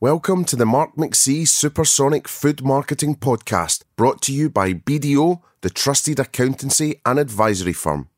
Welcome to the Mark McC Supersonic Food Marketing Podcast, brought to you by BDO, the trusted accountancy and advisory firm.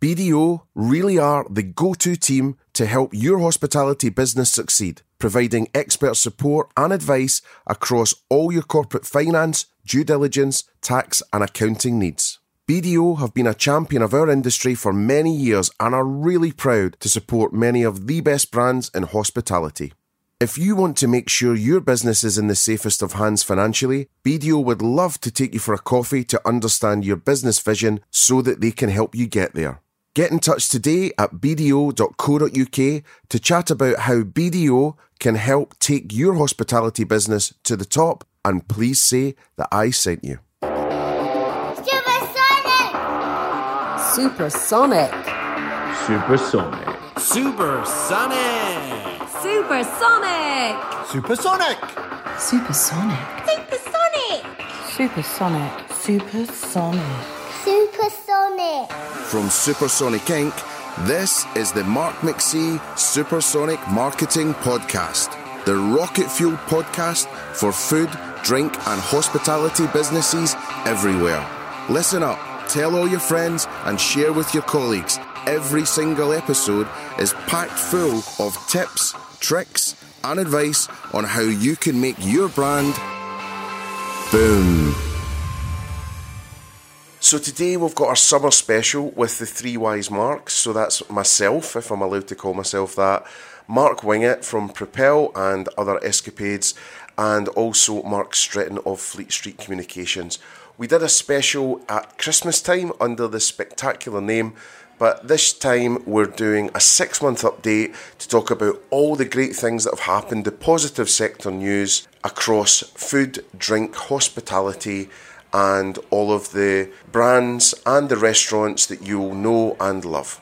BDO really are the go to team to help your hospitality business succeed, providing expert support and advice across all your corporate finance, due diligence, tax, and accounting needs. BDO have been a champion of our industry for many years and are really proud to support many of the best brands in hospitality. If you want to make sure your business is in the safest of hands financially, BDO would love to take you for a coffee to understand your business vision so that they can help you get there. Get in touch today at bdo.co.uk to chat about how BDO can help take your hospitality business to the top and please say that I sent you. Supersonic. Supersonic. Supersonic. Supersonic. Supersonic. Supersonic. Supersonic. Supersonic. Supersonic. Supersonic. supersonic. From Supersonic Inc., this is the Mark McC Supersonic Marketing Podcast, the rocket fuel podcast for food, drink, and hospitality businesses everywhere. Listen up, tell all your friends, and share with your colleagues. Every single episode is packed full of tips, tricks, and advice on how you can make your brand boom. So today we've got our summer special with the three wise marks. So that's myself, if I'm allowed to call myself that, Mark Wingett from Propel and other escapades, and also Mark Stretton of Fleet Street Communications. We did a special at Christmas time under the spectacular name but this time we're doing a six month update to talk about all the great things that have happened, the positive sector news across food, drink, hospitality, and all of the brands and the restaurants that you'll know and love.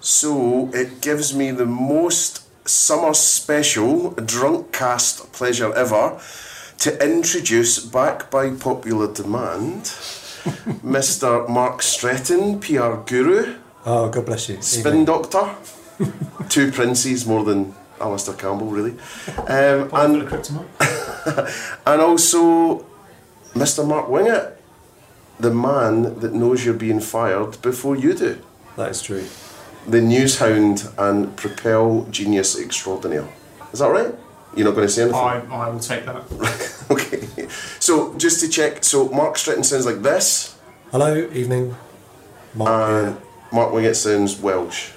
So it gives me the most summer special drunk cast pleasure ever to introduce, back by popular demand, Mr. Mark Stretton, PR guru, Oh, God bless you. spin doctor, two princes more than Alastair Campbell, really, um, and and also Mr. Mark Wingett, the man that knows you're being fired before you do, That is true. the news hound and propel genius extraordinaire. Is that right? You're not going to say anything. I, I will take that. Okay. So just to check, so Mark Stretton sounds like this, Hello, evening. Mark and here. Mark Wingett sounds Welsh.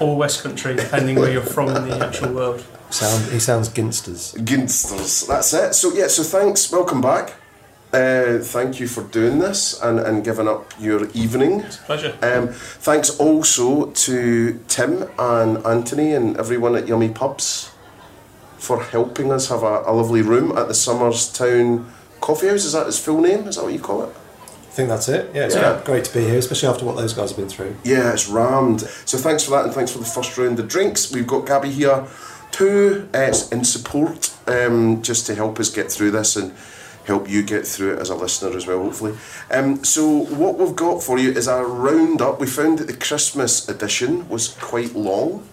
Or West Country, depending where you're from in the actual world. Sound, he sounds ginsters. Ginsters. That's it. So yeah, so thanks. Welcome back. Uh, thank you for doing this and, and giving up your evening. It's a Pleasure. Um, thanks also to Tim and Anthony and everyone at Yummy Pubs for helping us have a, a lovely room at the Summerstown Coffee House. Is that its full name? Is that what you call it? I think that's it. Yeah, it's Yeah. Great, great to be here, especially after what those guys have been through. Yeah, it's rammed. So thanks for that, and thanks for the first round of drinks. We've got Gabby here too, uh, in support, um, just to help us get through this and help you get through it as a listener as well, hopefully. Um, so what we've got for you is a roundup. We found that the Christmas edition was quite long,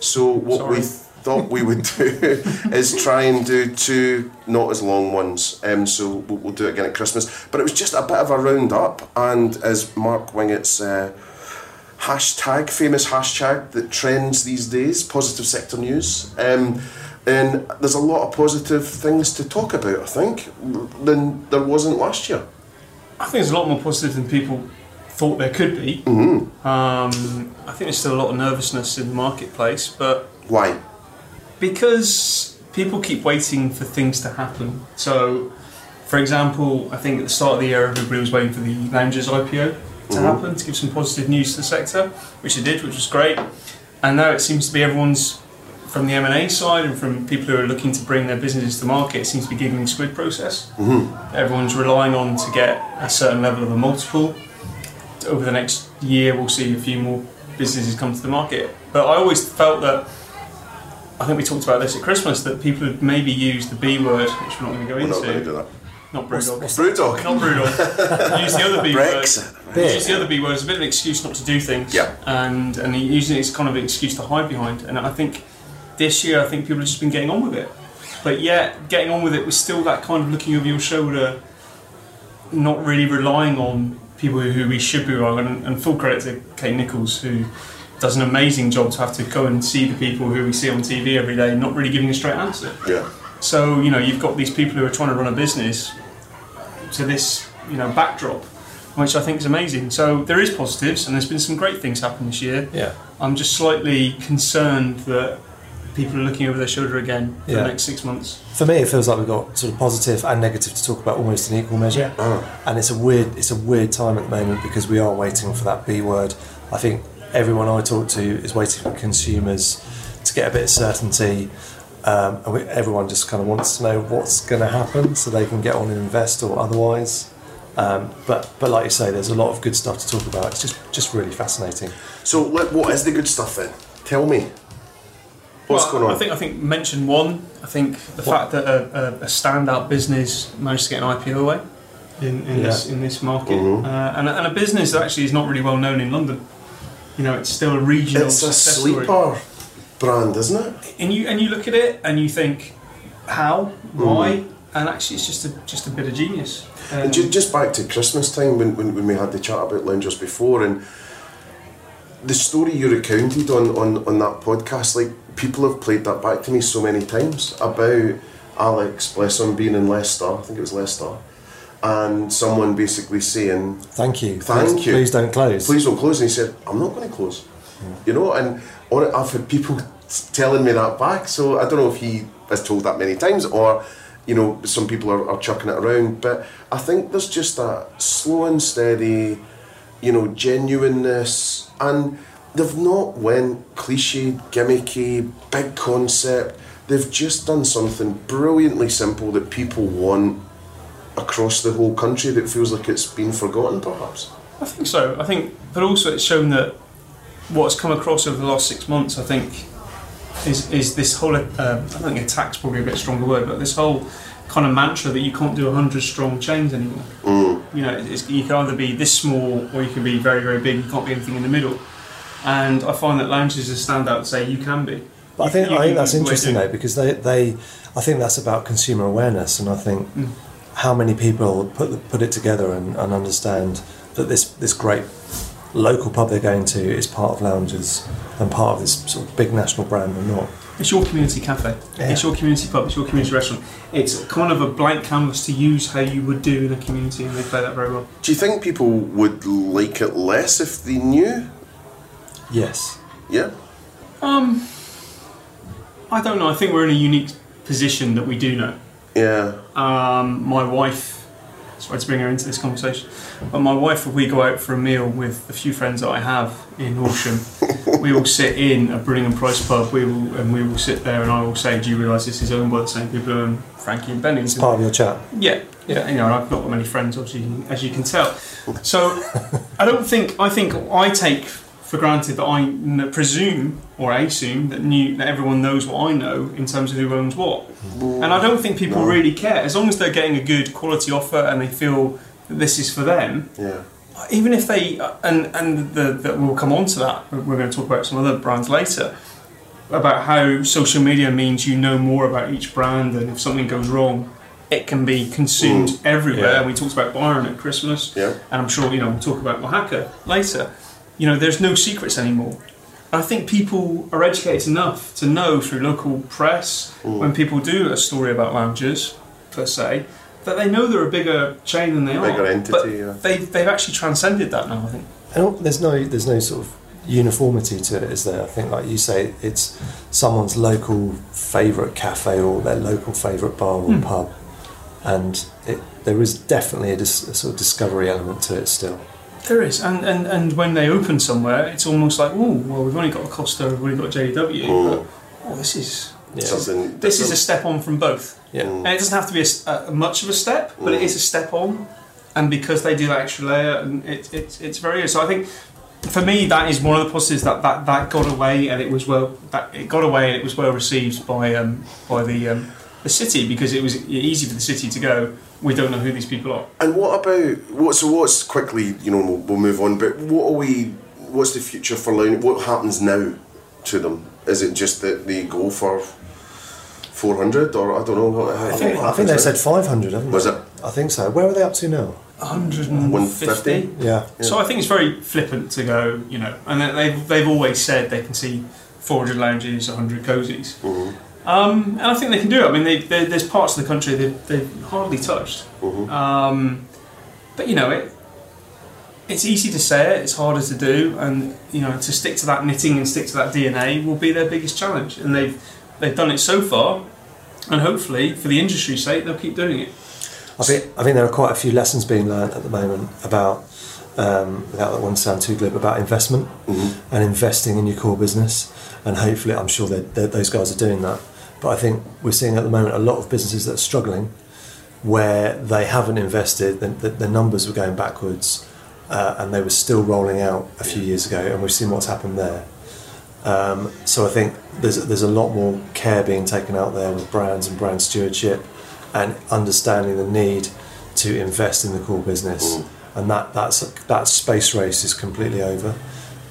so what we Sorry. Thought we would do is try and do two not as long ones. Um, so we'll, we'll do it again at Christmas. But it was just a bit of a roundup, and as Mark Wingett's uh, hashtag, famous hashtag that trends these days, positive sector news. Um, and there's a lot of positive things to talk about, I think, than there wasn't last year. I think there's a lot more positive than people thought there could be. Mm-hmm. Um, I think there's still a lot of nervousness in the marketplace, but Why? Because people keep waiting for things to happen. So, for example, I think at the start of the year, everybody was waiting for the Loungers IPO to mm-hmm. happen to give some positive news to the sector, which it did, which was great. And now it seems to be everyone's from the M&A side and from people who are looking to bring their businesses to market, it seems to be Giggling Squid process. Mm-hmm. Everyone's relying on to get a certain level of a multiple. Over the next year, we'll see a few more businesses come to the market. But I always felt that I think we talked about this at Christmas that people had maybe used the B word, which we're not going to go We're not going to into, do that. not brewdog. Brewdog. Not brewdog. Use the other B word. Brexit. Use the other B word as a bit of an excuse not to do things. Yeah. And and using it as kind of an excuse to hide behind. And I think this year, I think people have just been getting on with it. But yet, getting on with it was still that kind of looking over your shoulder, not really relying on people who we should be relying on. And, and full credit to Kate Nicholls, who does an amazing job to have to go and see the people who we see on TV every day, not really giving a straight answer. Yeah. So you know you've got these people who are trying to run a business to this you know backdrop, which I think is amazing. So there is positives, and there's been some great things happen this year. Yeah. I'm just slightly concerned that people are looking over their shoulder again for Yeah. the next six months. For me, it feels like we've got sort of positive and negative to talk about almost in equal measure. Yeah. And it's a weird, it's a weird time at the moment because we are waiting for that B word. I think everyone I talk to is waiting for consumers to get a bit of certainty. Um, and we, everyone just kind of wants to know what's going to happen so they can get on and invest or otherwise. Um, but but like you say, there's a lot of good stuff to talk about. It's just just really fascinating. So, let, what is the good stuff then? Tell me. What's Well, going on? I think I think mention one. I think the fact that a, a, a standout business managed to get an IPO away in, in this in this market, Mm-hmm. uh, and, a, and a business that actually is not really well known in London. You know, it's still a regional it's a success story. sleeper brand, isn't it? and you and you look at it and you think, how, Mm. why, and actually it's just a just a bit of genius. Um, And ju- just back to Christmas time when, when, when we had the chat about loungers before, and the story you recounted on, on, on that podcast, like people have played that back to me so many times about Alex, bless him, being in Leicester, I think it was Leicester, and someone basically saying, Thank you. Thank please, you. Please don't close. please don't close. And he said, I'm not going to close. You know, and on it, I've had people telling me that back. So I don't know if he has told that many times or, you know, some people are, are chucking it around. But I think there's just that slow and steady, you know, genuineness. And they've not went cliche, gimmicky, big concept. They've just done something brilliantly simple that people want across the whole country that feels like it's been forgotten, perhaps. I think so. I think, but also it's shown that what's come across over the last six months, I think, is is this whole. Uh, I don't think attack's probably a bit stronger word, but this whole kind of mantra that you can't do hundred strong chains anymore. You know, it's, you can either be this small or you can be very very big. You can't be anything in the middle. And I find that Loungers is stand out to say you can be. But I think You- I think that's interesting though because they, they I think that's about consumer awareness and I think how many people put put it together and, and understand that this this great local pub they're going to is part of Loungers and part of this sort of big national brand or not. It's your community cafe. Yeah. It's your community pub. It's your community restaurant. It's kind of a blank canvas to use how you would do in a community, and they play that very well. Do you think people would like it less if they knew? Yes. Yeah. Um. I don't know. I think we're in a unique position that we do know. Yeah. Um, my wife, sorry to bring her into this conversation, but my wife, if we go out for a meal with a few friends that I have in Horsham, we will sit in a Brunning and Price pub. We will, and we will sit there, and I will say, "Do you realise this is owned by the same people who own Frankie and Benny's?" It's part of your chat. Yeah, yeah. You know, I've not got many friends, obviously, as you can tell. So, I don't think I think I take for granted that I presume or I assume that new that everyone knows what I know in terms of who owns what, and I don't think people really care as long as they're getting a good quality offer and they feel that this is for them. Yeah. Even if they and and the, that we'll come on to that. We're going to talk about some other brands later about how social media means you know more about each brand and if something goes wrong it can be consumed mm. everywhere Yeah. we talked about Byron at Christmas Yeah. and I'm sure you know we'll talk about Wahaca later you know there's no secrets anymore I think people are educated enough to know through local press mm. when people do a story about Loungers per se that they know they're a bigger chain than they are Bigger entity, but yeah. they've, they've actually transcended that now I think And there's no there's no sort of uniformity to it, is there? I think, like you say, it's someone's local favourite cafe or their local favourite bar or hmm. pub, and it, there is definitely a, dis, a sort of discovery element to it still. There is, and, and, and when they open somewhere, it's almost like, oh, well, we've only got a Costa, we've only got JW, but oh, this is Yeah. Something. this is a step on from both. Yeah. And it doesn't have to be a a much of a step, but it is a step on, and because they do that extra layer, and it, it, it's very good. So I think, for me, that is one of the positives that, that, that got away, and it was well that it got away, and it was well received by um, by the um, the city because it was easy for the city to go. We don't know who these people are. And what about what? So what's quickly? You know, we'll, we'll move on. But what are we? What's the future for Lounge? What happens now to them? Is it just that they go for four hundred, or I don't know what? I think, I think they said 500, haven't they? Was it? I think so. Where are they up to now? 150. 150? Yeah. So I think it's very flippant to go, you know, and they- they've, they've always said they can see 400 lounges, 100 cozies. Um, and I think they can do it. I mean, they, they, there's parts of the country they've, they've hardly touched. Um, but, you know, it, it's easy to say it, it's harder to do, and, you know, to stick to that knitting and stick to that DNA will be their biggest challenge. And they've, they've done it so far, and hopefully, for the industry's sake, they'll keep doing it. I think, I think there are quite a few lessons being learned at the moment about, um, without that one sound too glib, about investment and investing in your core business. And hopefully, I'm sure that those guys are doing that. But I think we're seeing at the moment a lot of businesses that are struggling where they haven't invested, the, the, the numbers were going backwards, uh, and they were still rolling out a few years ago, and we've seen what's happened there. Um, so I think there's there's a lot more care being taken out there with brands and brand stewardship, and understanding the need to invest in the core business, and that that's that space race is completely over.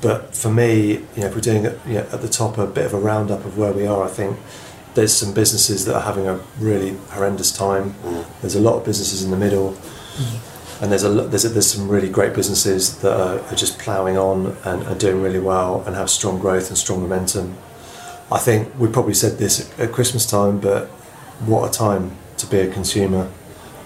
But for me, you know, if we're doing it you know, at the top a bit of a roundup of where we are, I think there's some businesses that are having a really horrendous time. Mm. There's a lot of businesses in the middle, mm. and there's a there's a, there's some really great businesses that are, are just ploughing on and are doing really well and have strong growth and strong momentum. I think we probably said this at, at Christmas time, but what a time to be a consumer,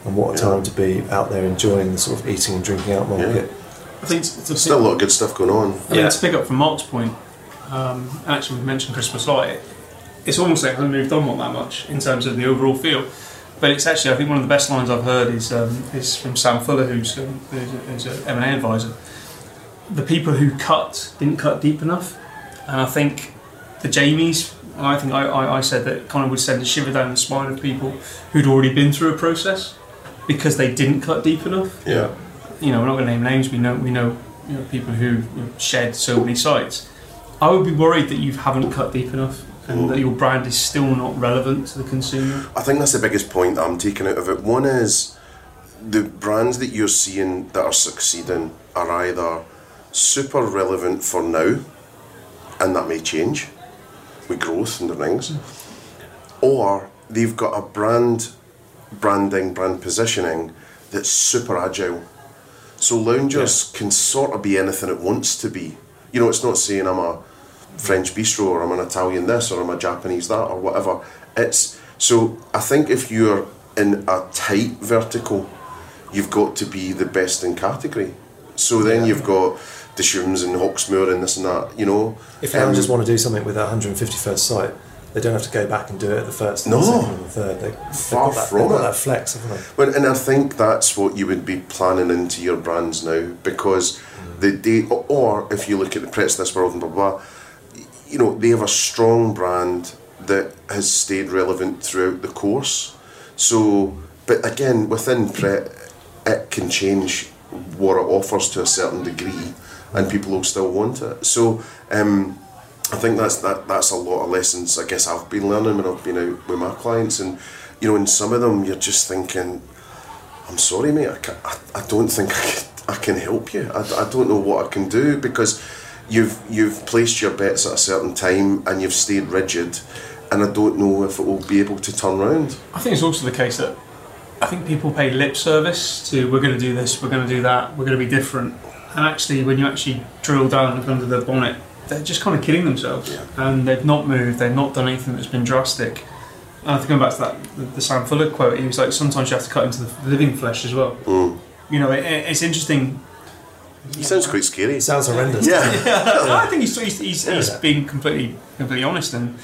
and what a time to be out there enjoying the sort of eating and drinking out market. I think to, to Still a lot of good stuff going on. I mean, Yeah. to pick up from Mark's point, um, and actually we mentioned Christmas light, it's almost like it hasn't moved on not that much in terms of the overall feel. But it's actually, I think one of the best lines I've heard is um, is from Sam Fuller, who's, um, who's, a, who's an M&A advisor. The people who cut didn't cut deep enough, and I think the Jamies. I think I, I, I said that kind of would send a shiver down the spine of people who'd already been through a process because they didn't cut deep enough Yeah. You know, we're not going to name names. We know we know, you know people who shed so many sites. I would be worried that you haven't cut deep enough and that your brand is still not relevant to the consumer. I think that's the biggest point I'm taking out of it. One is the brands that you're seeing that are succeeding are either super relevant for now, and that may change with growth and the things, or they've got a brand branding, brand positioning that's super agile. So loungers can sort of be anything it wants to be. You know, it's not saying I'm a French bistro or I'm an Italian this or I'm a Japanese that or whatever. It's so I think if you're in a tight vertical, you've got to be the best in category. So then you've got the Shums and Hawksmoor and this and that, you know. If loungers Um, want to do something with that 151st site, they don't have to go back and do it at the first, No. the second, the third. They, they've Far that, from it. that flex, haven't they? Well, and I think that's what you would be planning into your brands now because the day, or if you look at the Prets This World and blah, blah blah, you know, they have a strong brand that has stayed relevant throughout the course. So, but again, within Pret, it can change what it offers to a certain degree and people will still want it. So, um, I think that's that. That's a lot of lessons. I guess I've been learning when I've been out with my clients, and you know, in some of them, you're just thinking, "I'm sorry, mate. I, can, I, I don't think I can, I can help you. I, I don't know what I can do because you've you've placed your bets at a certain time and you've stayed rigid, and I don't know if it will be able to turn round. I think it's also the case that I think people pay lip service to we're going to do this, we're going to do that, we're going to be different, and actually, when you actually drill down under the bonnet, they're just kind of kidding themselves, and they've not moved, they've not done anything that's been drastic. And I think going back to that, the, the Sam Fuller quote, he was like, sometimes you have to cut into the living flesh as well. Hmm. You know, it, it- it's interesting He sounds quite scary. He sounds horrendous, Yeah. I think he's, he's, he's, he's being completely completely honest and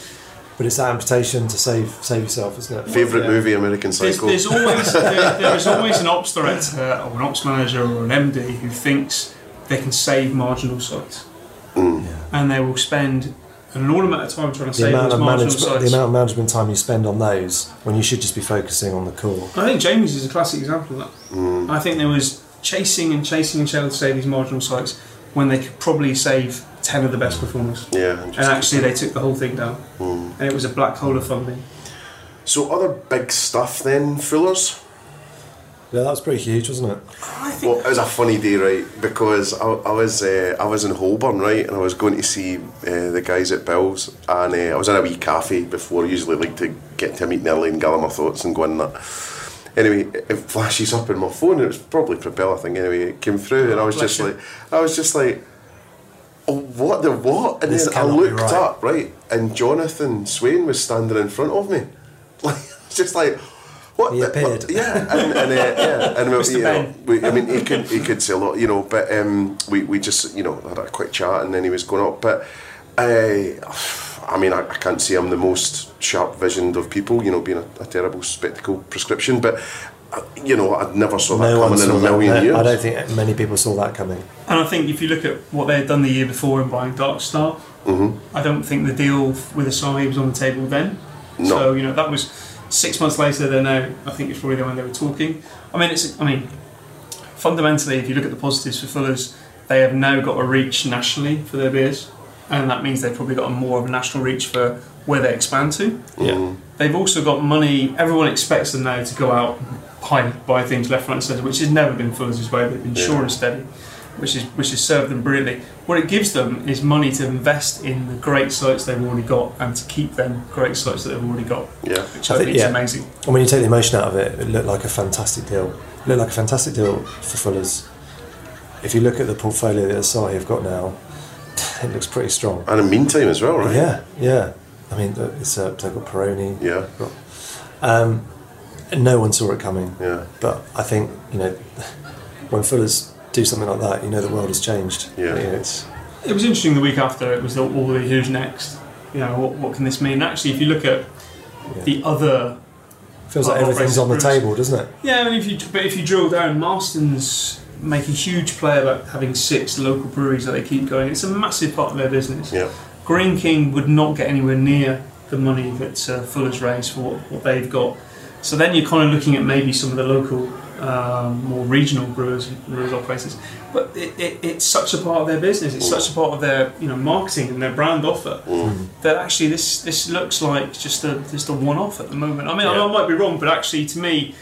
but it's that amputation to save save yourself, isn't it? Favorite Yeah. movie, American there's, Psycho. there's always there, there is always an ops director or an ops manager or an MD who thinks they can save marginal sites Mm. and they will spend an enormous amount of time trying to The save amount those of marginal management, sites. the amount of management time you spend on those when you should just be focusing on the core. I think Jamie's is a classic example of that. Mm. I think there was chasing and chasing and chasing to save these marginal sites when they could probably save ten of the best performers. yeah, And actually, they took the whole thing down, mm. and it was a black hole of funding. So other big stuff then, Fuller's. Yeah, that was pretty huge, wasn't it? Well, it was a funny day, right? Because I, I was uh, I was in Holborn, right, and I was going to see uh, the guys at Bill's, and uh, I was in a wee cafe before. I usually like to get to a meeting early and gather my thoughts and go in that. Anyway, it flashes up in my phone, and it was probably Propel, I think. Anyway, it came through, and I was just like, I was just like, oh, what the what? And This then I cannot be looked right. up, right, and Jonathan Swaine was standing in front of me, like just like. What He the- appeared. yeah, and, and uh, yeah, and we, Mr. you know, we, I mean, he could he could say a lot, you know, but um, we we just you know had a quick chat, and then he was going up. But I, I mean, I, I can't say I'm the most sharp visioned of people, you know, being a, a terrible spectacle prescription, but. uh, You know, I never saw that No one coming in a million No, years. I don't think many people saw that coming. And I think if you look at what they had done the year before in buying Dark Star, I don't think the deal with Asahi was on the table then. No. So you know that was six months later. Then now I think it's probably the one they were talking. I mean, it's I mean, fundamentally, if you look at the positives for Fuller's, they have now got a reach nationally for their beers, and that means they've probably got a more of a national reach for where they expand to. Yeah. They've also got money. Everyone expects them now to go out and buy, buy things left, right, and centre, which has never been Fuller's way. They've been sure and steady, which is which has served them brilliantly. What it gives them is money to invest in the great sites they've already got and to keep them great sites that they've already got, Yeah, which I, I think think- is yeah. amazing. And when you take the emotion out of it, it looked like a fantastic deal. It looked like a fantastic deal for Fuller's. If you look at the portfolio that Asahi have got now, it looks pretty strong. and in the meantime as well, right? Yeah, yeah. I mean, it's uh, they've got Peroni. Yeah. Got, um, and no one saw it coming. Yeah. But I think you know, when Fuller's do something like that, you know the world has changed. Yeah. You know, it's It was interesting the week after. It was all the who's next. You know what, what can this mean? Actually, if you look at the other feels like everything's on the Brewers. table, doesn't it? Yeah, I mean, if you but if you drill down, Marston's make a huge play about having six local breweries that they keep going. It's a massive part of their business. Yeah. Greene King would not get anywhere near the money that uh, Fuller's raised for what, what they've got. So then you're kind of looking at maybe some of the local, um, more regional brewers, brewers operators. But it, it, it's such a part of their business. It's such a part of their you know marketing and their brand offer that actually this this looks like just a just a one off at the moment. I mean, I, Yeah. I might be wrong, but actually to me.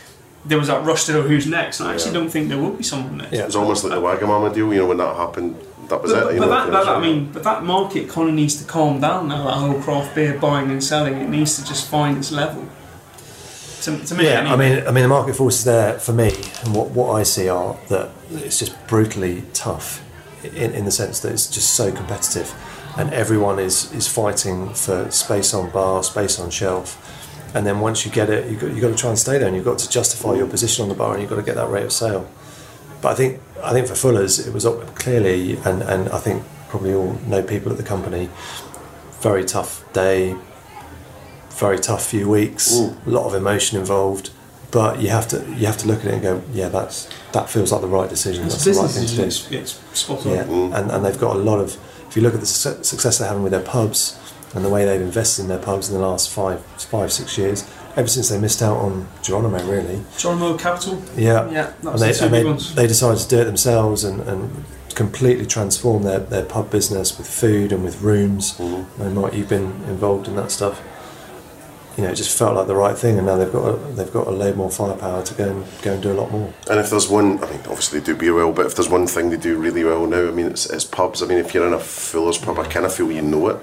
There was that rush to know who's next, and I actually Yeah. don't think there will be someone next. Yeah. It's almost like the Wagamama deal, you know, when that happened, that was But, it. but you know, that, kind that, I mean, but that market kind of needs to calm down now. That whole craft beer buying and selling, it needs to just find its level. To, to me, Yeah, I mean, I mean, the market forces there for me, and what, what I see are that it's just brutally tough, in, in the sense that it's just so competitive, and everyone is is fighting for space on bar, space on shelf, and then once you get it, you got you got to try and stay there, and you've got to justify your position on the bar, and you've got to get that rate of sale. But I think I think for Fuller's, it was up clearly, and, and I think probably all know people at the company. Very tough day, very tough few weeks, a lot of emotion involved. But you have to you have to look at it and go, yeah, that's that feels like the right decision. That's the right thing to it's, do. it's spot on. Yeah, and, and they've got a lot of. If you look at the success success they're having with their pubs and the way they've invested in their pubs in the last five five six years, ever since they missed out on Geronimo, really. Geronimo Capital. Yeah, Yeah, and they, the two and big they, ones. they decided to do it themselves and, and completely transform their, their pub business with food and with rooms. Mm-hmm. And Mike, you've been involved in that stuff. You know, it just felt like the right thing, and now they've got a, they've got a load more firepower to go and go and do a lot more. And if there's one, I mean, obviously they do beer well, but if there's one thing they do really well now, I mean, it's, it's pubs. I mean, if you're in a Fuller's pub, I kind of feel you know it.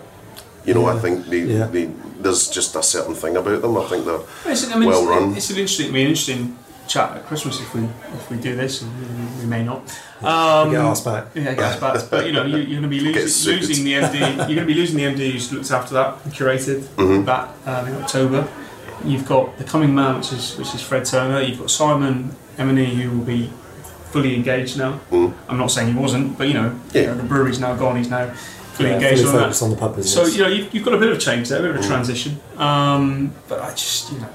You know, I think they, Yeah. they, there's just a certain thing about them. I think they're It's, I mean, well it's, run. It's an interesting, I mean, interesting chat at Christmas if we if we do this, and we, we may not. Um, We get asked back. Yeah, get asked back. But you know, you, you're going to be losing, suited. losing the MD. You're going to be losing the MD who's looked after that, curated Mm-hmm. that um, in October. You've got the coming man, which is which is Fred Turner. You've got Simon Emeny, who will be fully engaged now. I'm not saying he wasn't, but you know, Mm. Yeah. you know, the brewery's now gone. He's now fully Yeah, engaged fully on that. focused on the pub So you know you've, you've got a bit of a change there, a bit Mm. of a transition. Um, but I just you know,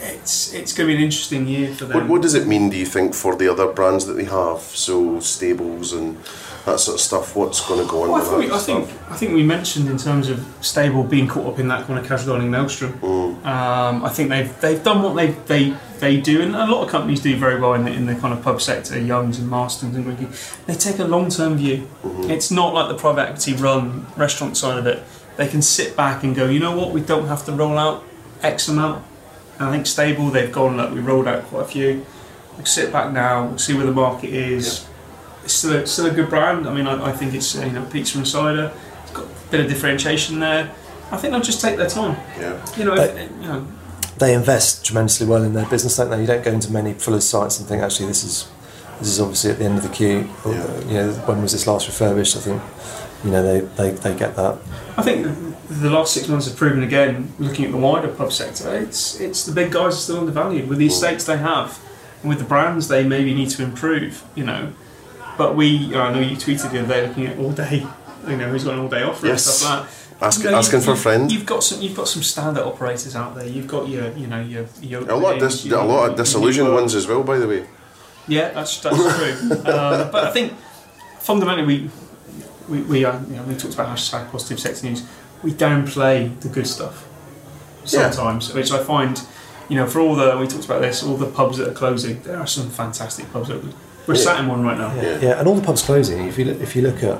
it's it's going to be an interesting year for them. What, what does it mean, do you think, for the other brands that they have? So stables and that sort of stuff. What's going to go on Well, I, thought we, I think? I think we mentioned in terms of stable being caught up in that kind of casual dining maelstrom. Mm. Um, I think they've they've done what they they they do, and a lot of companies do very well in the, in the kind of pub sector, Youngs and Marstons and Greene King. They take a long term view. Mm-hmm. It's not like the private equity run restaurant side of it. They can sit back and go, you know what, we don't have to roll out X amount. And I think stable, they've gone, look, we rolled out quite a few. We'll sit back now, see where the market is. It's still a, still a good brand. I mean, I, I think it's uh, you know pizza and cider. It's got a bit of differentiation there. I think they'll just take their time. Yeah. You know, But- if, you know, they invest tremendously well in their business, don't they? You don't go into many Fuller's sites and think actually this is this is obviously at the end of the queue. Or, Yeah. You know, when was this last refurbished? I think you know they, they, they get that. I think the last six months have proven again, looking at the wider pub sector, it's it's the big guys are still undervalued with the estates they have, and with the brands they maybe need to improve. You know, but we, I know you tweeted the other day looking at all day, you know, who's got an all day offer Yes. and stuff like that. Ask, You know, asking for a friend. You've got some. You've got some standout operators out there. You've got your, you know, your, your A lot of dis- a lot of disillusioned ones as well, by the way. Yeah, that's that's true. um, but I think fundamentally we we, we are, you know, we talked about hashtag positive sector news. We downplay the good stuff Yeah. sometimes, which I find, you know, for all the we talked about this, all the pubs that are closing, there are some fantastic pubs. That we're Yeah. sat in one right now. Yeah. yeah, and all the pubs closing. If you look, if you look at,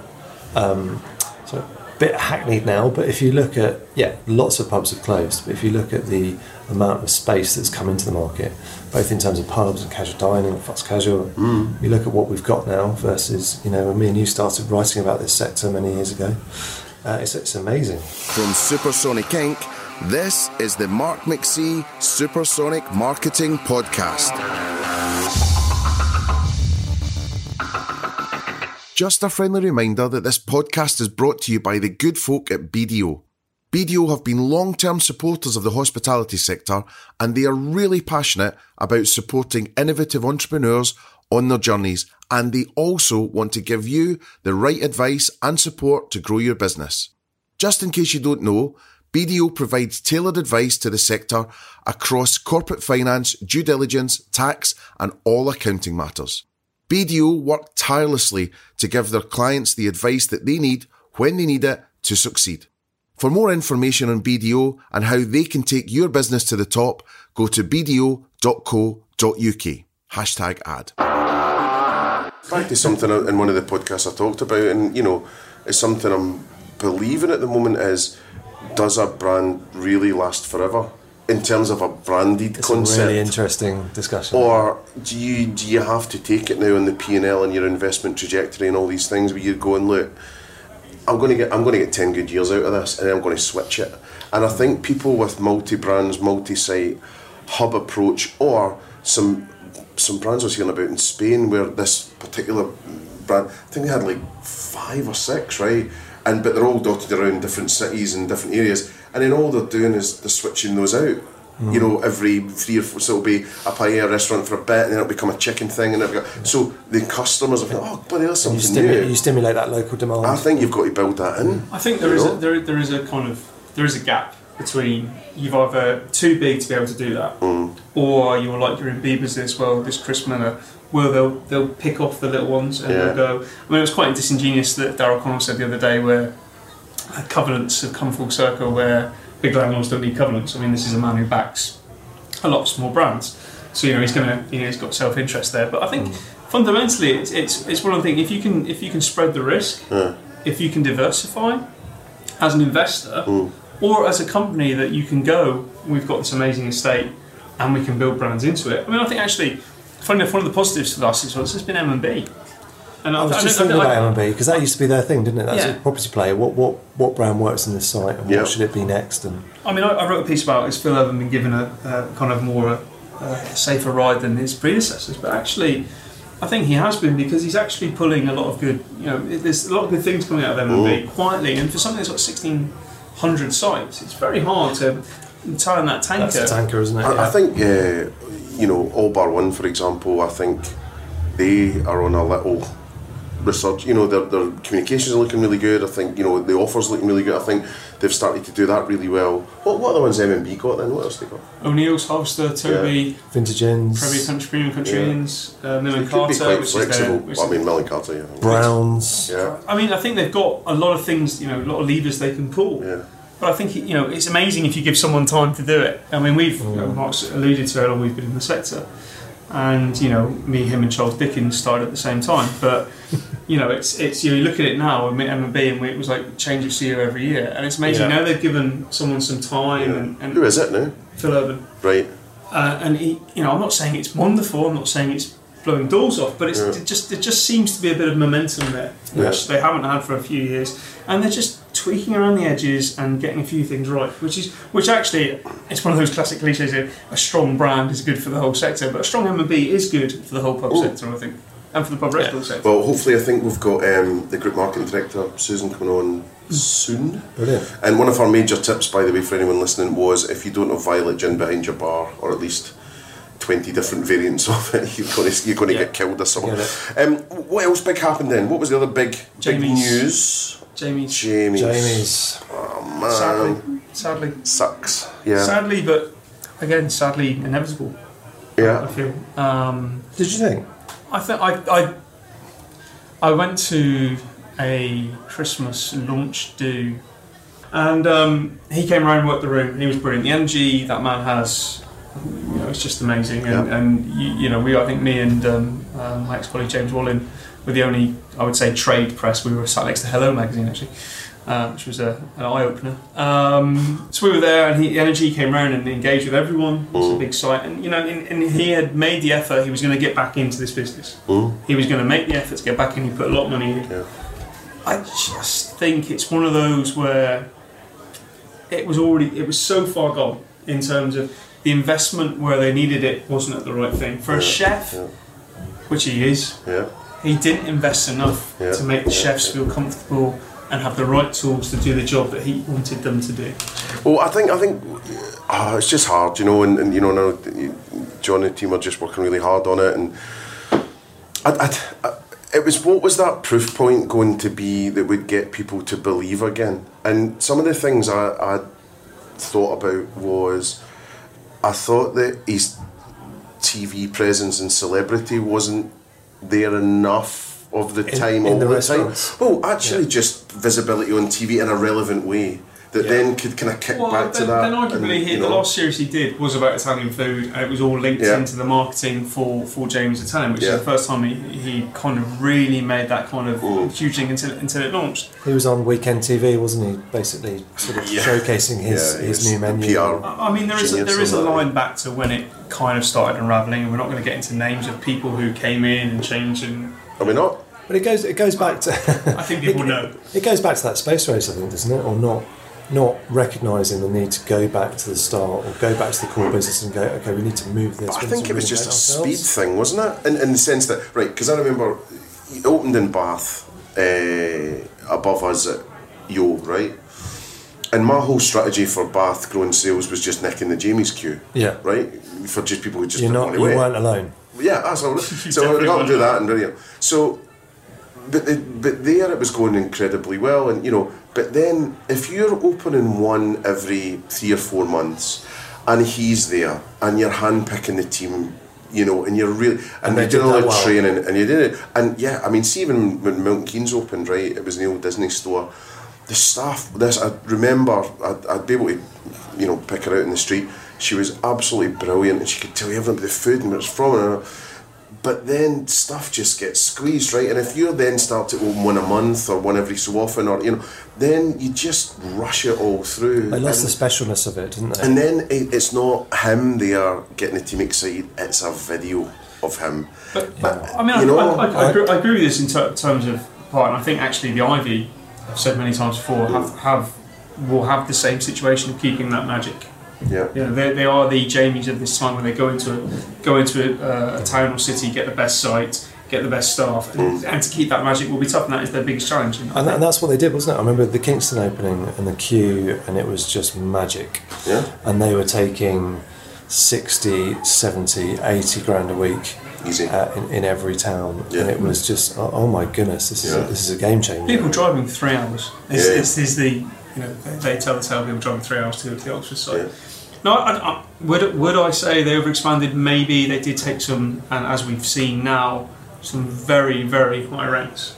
um, so a bit hackneyed now, but if you look at yeah, lots of pubs have closed. But if you look at the amount of space that's come into the market, both in terms of pubs and casual dining, fast casual, you look at what we've got now versus you know when me and you started writing about this sector many years ago. Uh, it's, it's amazing. From Supersonic Inc., this is the Mark McC Supersonic Marketing Podcast. Just a friendly reminder that this podcast is brought to you by the good folk at BDO. BDO have been long term supporters of the hospitality sector and they are really passionate about supporting innovative entrepreneurs on their journeys and they also want to give you the right advice and support to grow your business. Just in case you don't know, BDO provides tailored advice to the sector across corporate finance, due diligence, tax, and all accounting matters. BDO work tirelessly to give their clients the advice that they need when they need it to succeed. For more information on BDO and how they can take your business to the top, go to bdo.co.uk. Hashtag ad. Back to something in one of the podcasts I talked about, and you know, it's something I'm believing at the moment is does a brand really last forever in terms of a branded It's concept? a really interesting discussion. Or do you do you have to take it now on the P and L and your investment trajectory and all these things where you go and look, I'm going to get I'm going to get ten good years out of this, and then I'm going to switch it. And I think people with multi brands, multi site, hub approach, or some some brands I was hearing about in Spain where this particular brand, I think they had like five or six, right? And but they're all dotted around different cities and different areas, and then all they're doing is they're switching those out. Hmm. You know, every three or four, so it'll be a paella restaurant for a bit, and then it'll become a chicken thing, and it'll so the customers are like, oh, but there's you, something stimu- new. you stimulate that local demand. I think you've got to build that in. I think there you a, there, there is a kind of there is a gap between you've either too big to be able to do that, Mm. or you're like you're in Piper's this well this Chris Miller where they'll they'll pick off the little ones and Yeah. they'll go. I mean, it was quite disingenuous that Daryl Connell said the other day where uh, covenants have come full circle where big landlords don't need covenants. I mean, this is a man who backs a lot of small brands, so you know he's gonna you know he's got self interest there. But I think fundamentally it's, it's it's one of the things if you can if you can spread the risk, if you can diversify as an investor or as a company that you can go, we've got this amazing estate and we can build brands into it. I mean, I think actually, funny enough, one of the positives for the last six months has been M and B. And I was just thinking about M&B because that used to be their thing, didn't it? That's Yeah. a property player. What what what brand works in this site and Yeah. what should it be next? And I mean, I, I wrote a piece about is Phil Urban been given a, a kind of more a, a safer ride than his predecessors, but actually, I think he has been because he's actually pulling a lot of good. You know, there's a lot of good things coming out of M&B quietly, and for something that's got sixteen hundred sites, it's very hard to tie in that tanker. that's a tanker, isn't it? I, I Yeah. think, uh, you know, All Bar One, for example, I think they are on a little research. You know, their, their communications are looking really good. I think, you know, the offers looking really good. I think they've started to do that really well. What, what other ones M&B got then? What else they got? O'Neill's, Harvester, Toby, Vintage inns, Premier Country, Premium Country Yeah. Inns, uh, Mill They and could be Carter, quite which flexible. is their. Which I mean, Miller and Carter, yeah. Browns. Yeah. I mean, I think they've got a lot of things, you know, a lot of levers they can pull. Yeah. But I think you know it's amazing if you give someone time to do it. I mean, we've you know, Mark's alluded to how long we've been in the sector. And you know me, him, and Charles Dickens started at the same time. But you know, it's it's you, know, you look at it now, and M and B, and it was like change of CEO every year, and it's amazing. Yeah. Now they've given someone some time, and, and Who is it now? Phil Urban. Right. Uh, and he, you know, I'm not saying it's wonderful. I'm not saying it's blowing doors off, but it's Yeah. it just it just seems to be a bit of momentum there, which Yeah. they haven't had for a few years, and they're just tweaking around the edges and getting a few things right, which is which actually it's one of those classic cliches. That a strong brand is good for the whole sector, but a strong M and B is good for the whole pub Ooh. sector, I think, and for the pub restaurant sector. Well, hopefully, I think we've got um, the group marketing director Susan coming on soon. Brilliant. And one of our major tips, by the way, for anyone listening, was if you don't have violet gin behind your bar, or at least twenty different variants of it, you're going to you're going to Yeah. get killed or something. Get Um, what else big happened then? What was the other big big news? Jamie's Jamie's. Jamie's. Oh man, sadly, sadly, sucks. Yeah, sadly, but again, sadly inevitable. Yeah. I feel. Um, Did you think? I think I, I I went to a Christmas launch do, and um, he came around and worked the room, and he was brilliant. The energy that man has, you know, it's just amazing. And, Yeah. and you, you know, we I think me and um, um, my ex-colleague James Wallin were the only I would say trade press. We were sat next to Hello magazine actually. Uh, which was a, an eye opener. Um, so we were there, and he, the energy came around and engaged with everyone. It was a big site, and you know, and, and he had made the effort. He was going to get back into this business. Mm. He was going to make the effort to get back in. He put a lot of money in. Yeah. I just think it's one of those where it was already it was so far gone in terms of the investment where they needed it wasn't at the right thing for a chef, yeah. which he is. Yeah. He didn't invest enough Yeah, to make the chefs feel comfortable and have the right tools to do the job that he wanted them to do. Well, I think I think ah, it's just hard, you know, and, and you know now John and the team are just working really hard on it, and I, I, I, it was what was that proof point going to be that would get people to believe again? And some of the things I, I thought about was I thought that his TV presence and celebrity wasn't there enough of the In- time in all the the, time. Well, oh, actually, just visibility on TV in a relevant way that Yeah. then could kind of kick Well, back to that. then arguably, and, he, you the last series he did was about Italian food, and it was all linked Yeah. into the marketing for, for Jamie's Italian, which Yeah. is the first time he, he kind of really made that kind of Mm. huge link until, until it launched. He was on Weekend TV, wasn't he? Basically, sort of Yeah. showcasing his, Yeah, his was new the menu. PR. I I mean, there is a, there is a on that. line back to when it kind of started unraveling, and we're not going to get into names of people who came in and changed. And Are we not? But it goes it goes back to I think people know. it goes back to that space race, I think, doesn't it? Or not not recognising the need to go back to the start or go back to the core business and go, okay, we need to move this. I think it was just a reinvent speed thing, wasn't it? In, in the sense that, right, because I remember he opened in Bath uh, above us at Yo, right? And my whole strategy for Bath growing sales was just nicking the Jamie's queue, Yeah. right? For just people who just You're didn't you weren't alone. Yeah, that's all. so we definitely got to do that and brilliant. So, but the, but there it was going incredibly well, and you know. But then if you're opening one every three or four months, and he's there, and you're handpicking the team, you know, and you're really and, they you're doing all the well. training, and you did it, and yeah, I mean, see even when Milton Keynes opened, right? It was in the old Disney store. The staff, this I remember, I'd, I'd be able to, you know, pick her out in the street. She was absolutely brilliant, and she could tell you everything about the food and where it's from. And, but then stuff just gets squeezed, right? And if you then start to open one a month or one every so often, or you know, then you just rush it all through. They lost and, the specialness of it, didn't they? and then it, it's not him there getting the team excited; it's a video of him. But, but I mean, I, You know, I, I, I, I- agree, I agree with this in ter- terms of part, and I think actually the Ivy, I've said many times before, have, have will have the same situation of keeping that magic. Yeah. You know, they, they are the Jamies of this time when they go into a, go into a, a town or city, get the best site, get the best staff, and, and to keep that magic will be tough, and that is their biggest challenge. And I And, that, and that's what they did, wasn't it? I remember the Kingston opening and the queue, and it was just magic. Yeah. And they were taking 60, 70, 80 grand a week Easy. uh, in, in every town. Yeah. And it was just, oh, oh my goodness, this, is Yeah. a, this is a game changer. people driving three hours. This, Yeah. this is the you know they, they tell the tale people driving three hours to go to the Oxford site. Yeah. No, I, I, would would I say they overexpanded? Maybe they did take some, and as we've seen now, some very very high ranks.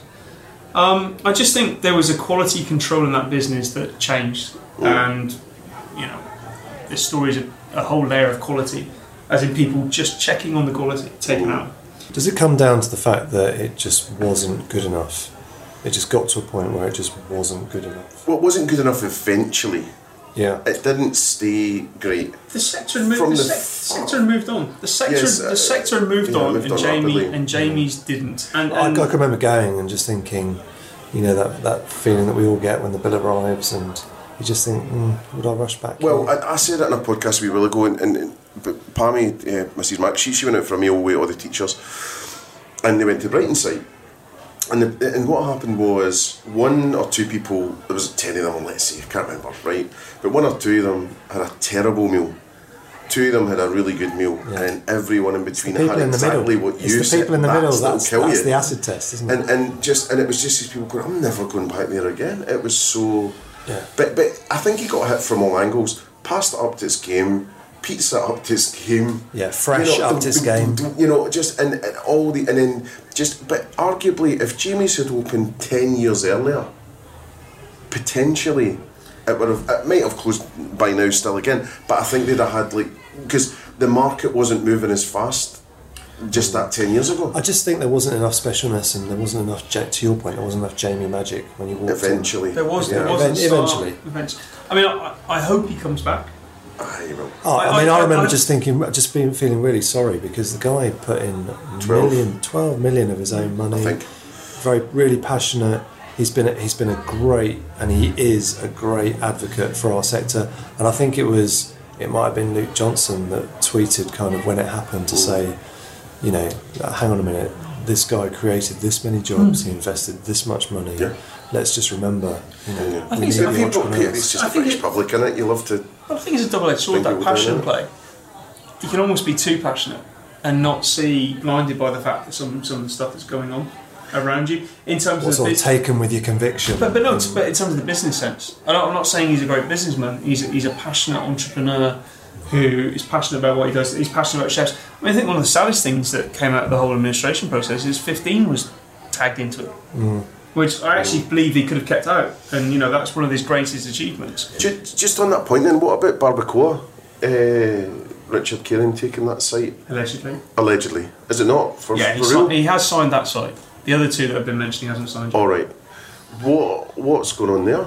Um, I just think there was a quality control in that business that changed, and you know, this story is a, a whole layer of quality. as in people just checking on the quality taken Mm. out. Does it come down to the fact that it just wasn't good enough? It just got to a point where it just wasn't good enough. Well, it wasn't good enough eventually. Yeah. It didn't stay great. The sector moved. From The, the sec- f- sector moved on. The sector, Yes, the uh, sector moved yeah, on, moved and on Jamie rapidly. and Jamie's didn't. And, I, I can remember going and just thinking, you know, that, that feeling that we all get when the bill arrives, and you just think, mm, would I rush back? Well. I, I said it in a podcast a wee while ago, and, and, and but Pammy, uh, Mrs. Mac, she, she went out for a meal with all the teachers, and they went to Brighton site. And, the, and what happened was one or two people, there was ten of them, let's see, I can't remember, right? But one or two of them had a terrible meal. Two of them had a really good meal, Yeah. and everyone in between had in exactly middle. what it's you the said. people in the middle. That's, kill that's you. the acid test, isn't it? And and just and it was just these people going, I'm never going back there again. It was so. Yeah. But but I think he got hit from all angles. Passed it up to his game. Pizza up to his game. Yeah, fresh up to his game. You know, just and, and all the and then just. But arguably, if Jamie's had opened ten years earlier, potentially. It would have. It might have closed by now, still again. But I think they'd have had like because the market wasn't moving as fast just that ten years ago. I just think there wasn't enough specialness, and there wasn't enough. Ja- To your point, there wasn't enough Jamie magic when you walked in. Eventually, there was, Yeah. there was at the Event- start. eventually. Eventually. I mean, I, I hope he comes back. Aye, well. Oh, I, I- mean, I, I- remember I- just thinking, just being feeling really sorry because the guy put in Twelve. million, 12 million of his own money. I think. Very, really passionate. He's been, a, he's been a great, and he is a great advocate for our sector. And I think it was, it might have been Luke Johnson that tweeted kind of when it happened to say, you know, hang on a minute, this guy created this many jobs, hmm. he invested this much money. Yeah. Let's just remember, you know, Yeah. I we think need so. the People, it's just I the think British it- public, innit? You love to. I think it's a double-edged sword. That passion play. You can almost be too passionate and not see blinded by the fact that some some of the stuff that's going on around you in terms Or of the taken with your conviction. But, but no, and- but in terms of the business sense, I I'm not saying he's a great businessman. He's a, he's a passionate entrepreneur who is passionate about what he does. He's passionate about chefs. I mean, I think one of the saddest things that came out of the whole administration process is 15 was tagged into it, Mm. Which I actually believe he could have kept out. And you know, that's one of his greatest achievements. Ju- Just on that point, then, what about Barbacoa? Uh, Richard Caring taking that site Allegedly, allegedly. Is it not for, yeah, he, for si- he has signed that site. The other two that have been mentioned, he hasn't signed. Yet. All right. What what's going on there?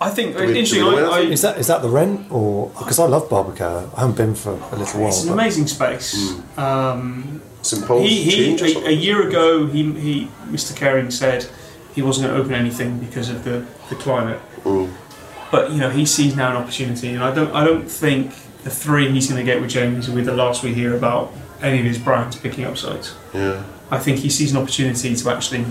I think Do we- interesting. I, I, Is that is that the rent or because I love Barbacoa? I haven't been for a little while. it's an but- amazing space. Um, St Paul's he, he a, a year ago, he, he Mr. Caring said he wasn't going to open anything because of the, the climate. Mm. But you know, he sees now an opportunity, and I don't I don't think the three he's going to get with James will be the last we hear about any of his brands picking up sites. Yeah. I think he sees an opportunity to actually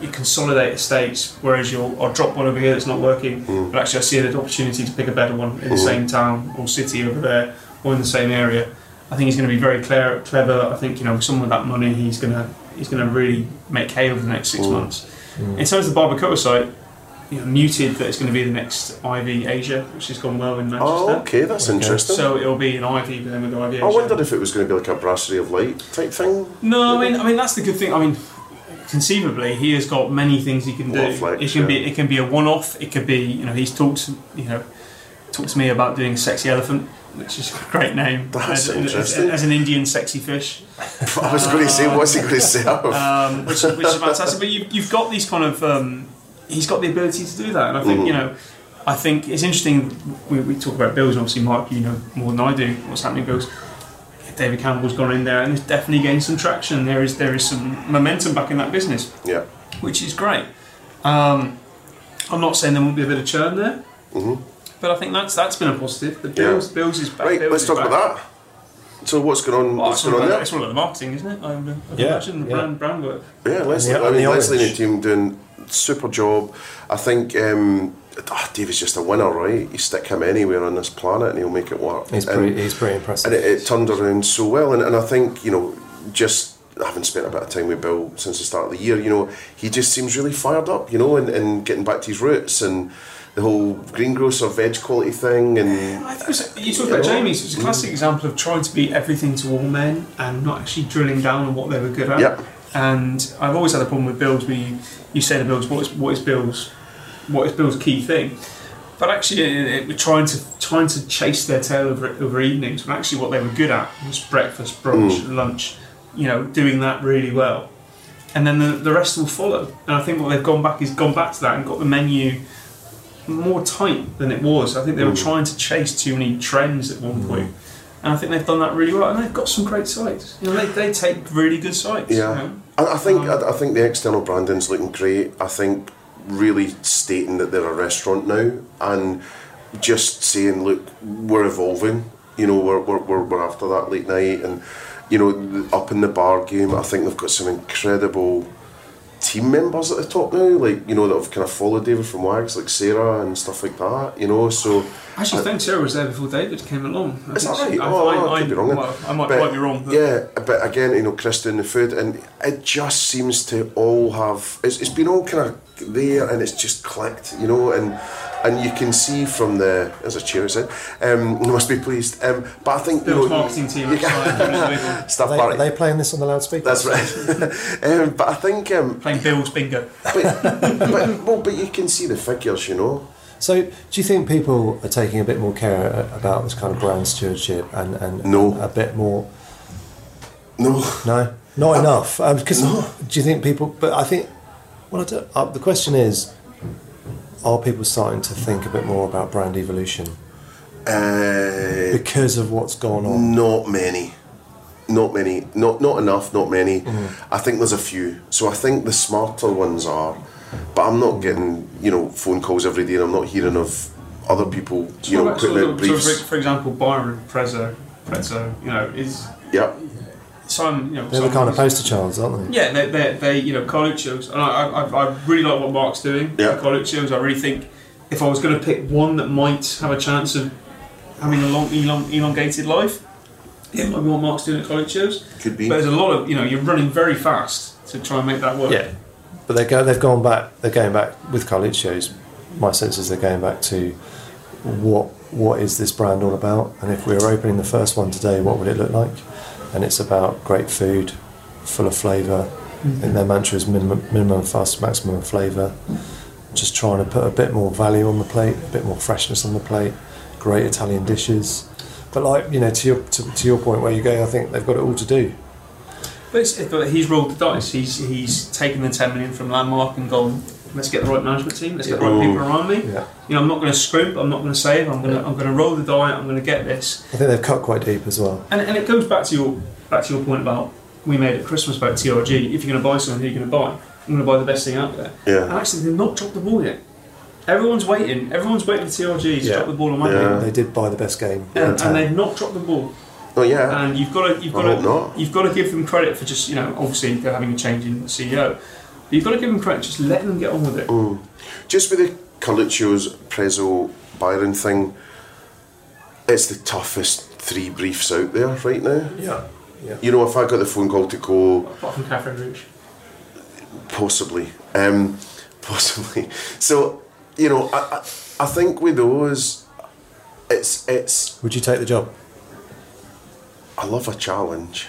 you consolidate estates, whereas you'll I'll drop one over here that's not working, Mm. but actually I see an opportunity to pick a better one in the same town or city over there or in the same area. I think he's going to be very clear, clever. I think you know, with some of that money, he's going to he's going to really make hay over the next six Mm. months. In terms of the Barbacoa site, you know, muted that it's going to be the next Ivy Asia, which has gone well in Manchester. Oh, okay, that's interesting. So it'll be an Ivy, but then with Ivy Asia. I wondered if it was going to be like a brasserie of light type thing. No, I mean, I mean that's the good thing. I mean, conceivably, he has got many things he can do. flex, it can be, it can be a one-off. It could be, you know, he's talked, you know, talked to me about doing sexy elephant, which is a great name. That's as, interesting. As, as an Indian sexy fish, I was going to say, what's he going to serve? um, which, which is fantastic. But you, you've got these kind of, um, he's got the ability to do that, and I think Mhm. you know. I think it's interesting. We, we talk about bills, and obviously, Mark, you know more than I do what's happening bills. David Campbell's gone in there and is definitely getting some traction. There is there is some momentum back in that business, yeah. which is great. Um, I'm not saying there won't be a bit of churn there, Mhm. But I think that's that's been a positive. The Yeah. bills, bills is back. Right, Bills let's is talk back. about that. So what's going on? Well, what's going on about, there? it's all about the marketing, isn't it? I, would- I would Yeah, imagine yeah. brand brand work. Yeah, Leslie. And the- I and mean, the Leslie and orange. the team doing super job. I think um, ah, David's just a winner, right? You stick him anywhere on this planet, and he'll make it work. He's And- pretty, he's pretty impressive. and it, it turned around so well. And, and I think you know, just having spent a bit of time with Bill since the start of the year, you know, he just seems really fired up, you know, and, and getting back to his roots and the whole greengrocer veg quality thing. And I think was, you talked about Yeah. Jamie's. It's a classic example of trying to be everything to all men and not actually drilling down on what they were good at. Yep. And I've always had a problem with Bills where you, you say to Bills, what is, what is Bills, what is Bill's key thing? But actually, it, it, we're trying to trying to chase their tail over, over evenings. When actually, what they were good at was breakfast, brunch, Mm. lunch. You know, doing that really well, and then the, the rest will follow. And I think what they've gone back is gone back to that and got the menu more tight than it was. I think they were Mm. trying to chase too many trends at one point. And I think they've done that really well, and they've got some great sites. You know, they, they take really good sites. Yeah, you know. I, I think Um, I, I think the external branding's looking great. I think really stating that they're a restaurant now and just saying, look, we're evolving. You know, we're we're, we're, we're after that late night and you know up in the bar game. I think they've got some incredible team members at the top now, like you know that have kind of followed David from Wags, like Sarah and stuff like that. You know, so I actually uh, think Sarah was there before David came along. I Is that think she- I, Oh, I, I could be wrong well, I might, But, might be wrong. But Yeah, but again, you know, Krista and the food, and it just seems to all have. It's, it's been all kind of there, and it's just clicked, you know, and and you can see from the as a chair said, um, you must be pleased. Um, but I think you Bill's know, marketing team you outside doing a big one. can- stuff Are they, are they playing this on the loudspeaker? That's right. um, but I think, um, playing Bill's bingo. but, but well, but you can see the figures, you know. So, do you think people are taking a bit more care about this kind of brand stewardship and, and No. a bit more? No, No, not enough. Because do you think people? But I think, well, I don't, uh, the question is, are people starting to think a bit more about brand evolution uh, because of what's gone on? Not many. Not many. Not not enough, not many. Mm-hmm. I think there's a few. So I think the smarter ones are. But I'm not getting, you know, phone calls every day and I'm not hearing of other people, you know, putting sort out of- sort of, for example, Byron Prezzo, Prezzo, you know, is Yeah. Some, you know, They're the kind of poster childs, aren't they? Yeah, they, they, they you know, Carluccio's, and I, I, I really like what Mark's doing. Yeah. with Carluccio's, I really think if I was going to pick one that might have a chance of having a long, elong, elongated life, it might be what Mark's doing at Carluccio's. Could be. But there's a lot of, you know, you're running very fast to try and make that work. Yeah, but they go. They've gone back. They're going back with Carluccio's. My sense is they're going back to what what is this brand all about? And if we were opening the first one today, what would it look like? And it's about great food, full of flavour. Mm-hmm. And their mantra is minimum, minimum fuss, maximum flavour. Just trying to put a bit more value on the plate, a bit more freshness on the plate. Great Italian dishes. But like you know, to your to, to your point where you go, I think they've got it all to do. But, it's, but he's rolled the dice. He's he's taken the 10 million from Landmark and gone, let's get the right management team, let's get the right people around me. Yeah. You know, I'm not going to scrimp, I'm not going to save, I'm going to I'm going to roll the die, I'm going to get this. I think they've cut quite deep as well. And, and it goes back to your back to your point about we made at Christmas about TRG. If you're going to buy something, who are you going to buy? I'm going to buy the best thing out there. Yeah. And actually, they've not dropped the ball yet. Everyone's waiting. Everyone's waiting for TRG to Yeah. drop the ball on Monday. Yeah. They did buy the best game. And, and they've not dropped the ball. Oh yeah. And you've got to you've got hope not. to you've got to give them credit for just you know obviously they're having a change in the CEO. But you've got to give them credit. Just let them get on with it. Mm. Just with the Carluccio's Prezzo Byron thing, it's the toughest three briefs out there right now. Yeah. Yeah. You know, if I got the phone call to go, Apart from Cafe Rouge. possibly, um, possibly. So, you know, I, I, I think with those, it's it's. Would you take the job? I love a challenge.